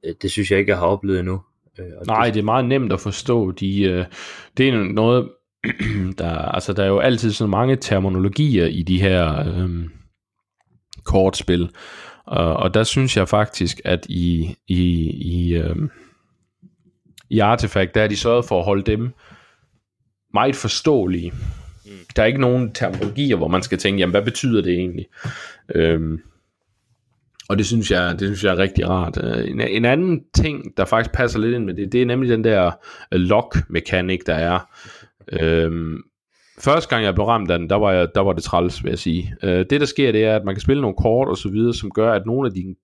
Øh, det synes jeg ikke, jeg har oplevet endnu. Øh, Nej, det... det er meget nemt at forstå. De, øh, det er noget, <clears throat> der, altså, der er jo altid så mange terminologier i de her øhm, kortspil, og, og der synes jeg faktisk, at i, i, i, øhm, i Artifact, der er de sørget for at holde dem meget forståelige. Mm. Der er ikke nogen terminologier, hvor man skal tænke, jamen hvad betyder det egentlig? Øhm, og det synes jeg, det synes jeg er rigtig rart. Øh, en, en anden ting, der faktisk passer lidt ind med det, det er nemlig den der lock-mekanik, der er. Øhm, første gang jeg blev ramt af den, der var, jeg, der var det træls, vil jeg sige. Øh, det der sker, det er, at man kan spille nogle kort og så videre, som gør, at nogle af dine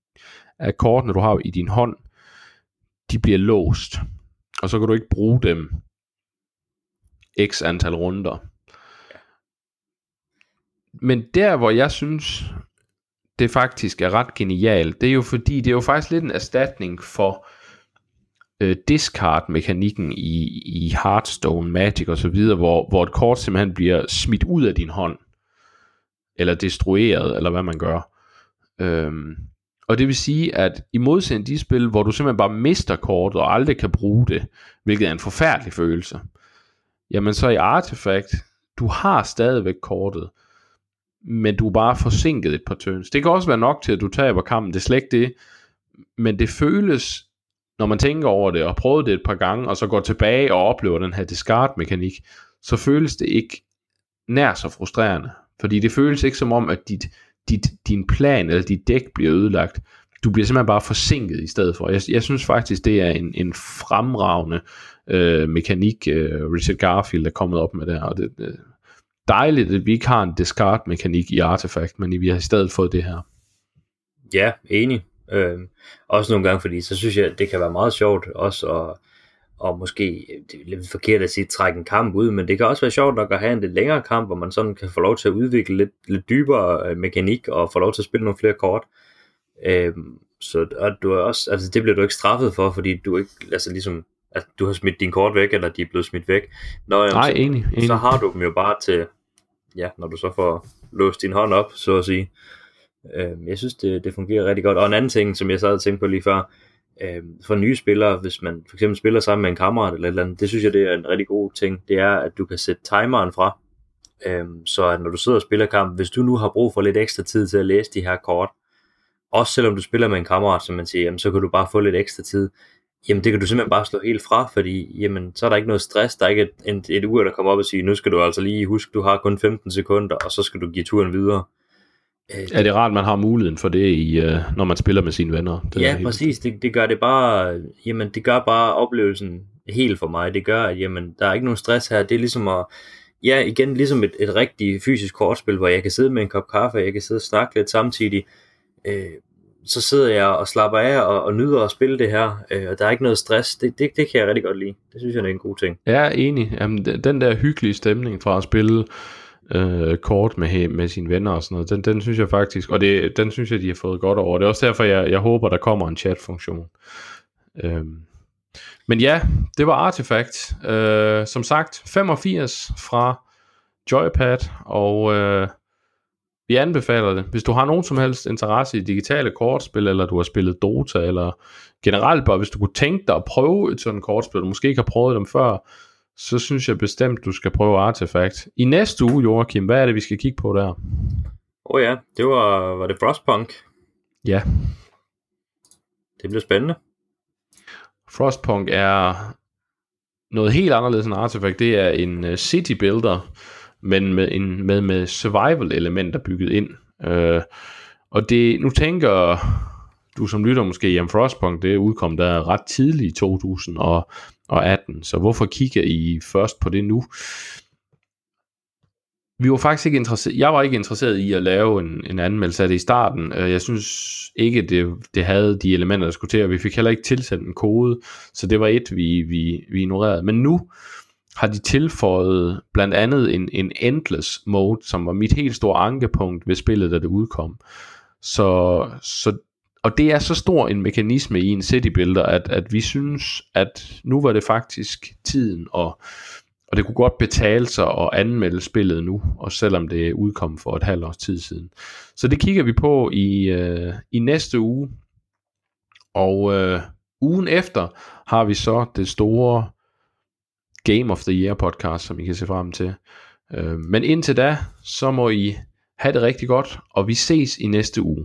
af kortene, du har i din hånd, de bliver låst. Og så kan du ikke bruge dem x antal runder. Men der, hvor jeg synes, det faktisk er ret genialt, det er jo fordi, det er jo faktisk lidt en erstatning for øh, discard-mekanikken i, i Hearthstone, Magic og så videre, hvor, hvor et kort simpelthen bliver smidt ud af din hånd, eller destrueret, eller hvad man gør. Øhm, og det vil sige, at i modsætning de spil, hvor du simpelthen bare mister kortet og aldrig kan bruge det, hvilket er en forfærdelig følelse, jamen så i Artifact, du har stadigvæk kortet, men du er bare forsinket et par turns. Det kan også være nok til, at du taber kampen, det er slet ikke det, men det føles når man tænker over det og prøver det et par gange, og så går tilbage og oplever den her discard-mekanik, så føles det ikke nær så frustrerende. Fordi det føles ikke som om, at dit, dit, din plan eller dit dæk bliver ødelagt. Du bliver simpelthen bare forsinket i stedet for. Jeg, jeg synes faktisk, det er en, en fremragende øh, mekanik, øh, Richard Garfield er kommet op med der, og det, det, dejligt, at vi ikke har en discard-mekanik i Artifact, men vi har i stedet fået det her. Ja, enig. Øh, også nogle gange, fordi så synes jeg, det kan være meget sjovt også at og måske, det er lidt forkert at sige, trække en kamp ud, men det kan også være sjovt nok at have en lidt længere kamp, hvor man sådan kan få lov til at udvikle lidt, lidt dybere øh, mekanik, og få lov til at spille nogle flere kort. Øhm, så og du er også, altså det bliver du ikke straffet for, fordi du ikke, altså ligesom, at du har smidt din kort væk, eller de er blevet smidt væk. Nå, jamen, Nej, så, enig, enig. så har du dem jo bare til, ja, når du så får låst din hånd op, så at sige. Øh, jeg synes, det, det fungerer rigtig godt. Og en anden ting, som jeg sad og tænkte på lige før, øh, for nye spillere, hvis man for eksempel spiller sammen med en kammerat eller et eller andet, det synes jeg, det er en rigtig god ting, det er, at du kan sætte timeren fra, øh, så at når du sidder og spiller kamp, hvis du nu har brug for lidt ekstra tid til at læse de her kort, også selvom du spiller med en kammerat, som man siger, jamen, så kan du bare få lidt ekstra tid, jamen det kan du simpelthen bare slå helt fra, fordi jamen, så er der ikke noget stress, der er ikke et, et, et ur, der kommer op og siger, nu skal du altså lige huske, du har kun 15 sekunder, og så skal du give turen videre. Øh, er det rart, man har muligheden for det, i, uh, når man spiller med sine venner? Det ja, præcis. Det, det gør det bare, jamen, det gør bare oplevelsen helt for mig. Det gør, at jamen, der er ikke nogen stress her. Det er ligesom at, ja, igen, ligesom et, et rigtigt fysisk kortspil, hvor jeg kan sidde med en kop kaffe, jeg kan sidde og snakke lidt samtidig. Øh, så sidder jeg og slapper af og, og nyder at spille det her, øh, og der er ikke noget stress. Det, det, det kan jeg rigtig godt lide. Det synes jeg er en god ting. Er enig. Jamen, den der hyggelige stemning fra at spille øh, kort med, med sine venner og sådan noget. Den, den synes jeg faktisk, og det, den synes jeg, de har fået godt over. Det er også derfor, jeg, jeg håber, der kommer en chat-funktion. Øhm. Men ja, det var Artifact. Øh, som sagt, 85 fra Joypad, og øh, vi anbefaler det. Hvis du har nogen som helst interesse i digitale kortspil, eller du har spillet Dota, eller generelt bare, hvis du kunne tænke dig at prøve et sådan kortspil, du måske ikke har prøvet dem før, så synes jeg bestemt, du skal prøve Artifact. I næste uge, Joachim, hvad er det, vi skal kigge på der? Åh oh ja, det var, var det Frostpunk? Ja. Det bliver spændende. Frostpunk er noget helt anderledes end Artifact. Det er en uh, city builder, men med, en, med, med survival elementer bygget ind. Uh, og det, nu tænker du som lytter måske, jamen Frostpunk, det udkom der ret tidligt i 2000, og og 18. Så hvorfor kigger I først på det nu? Vi var faktisk ikke interesseret, jeg var ikke interesseret i at lave en, en anmeldelse af det i starten. Øh, jeg synes ikke, det, det havde de elementer, der skulle til, og vi fik heller ikke tilsendt en kode, så det var et, vi, vi, vi ignorerede. Men nu har de tilføjet blandt andet en, en endless mode, som var mit helt store ankepunkt ved spillet, da det udkom. Så, så og det er så stor en mekanisme i en city builder, at, at vi synes, at nu var det faktisk tiden, og, og det kunne godt betale sig at anmelde spillet nu, og selvom det udkom for et halvt års tid siden. Så det kigger vi på i, øh, i næste uge, og øh, ugen efter har vi så det store Game of the Year podcast, som I kan se frem til. Øh, men indtil da, så må I have det rigtig godt, og vi ses i næste uge.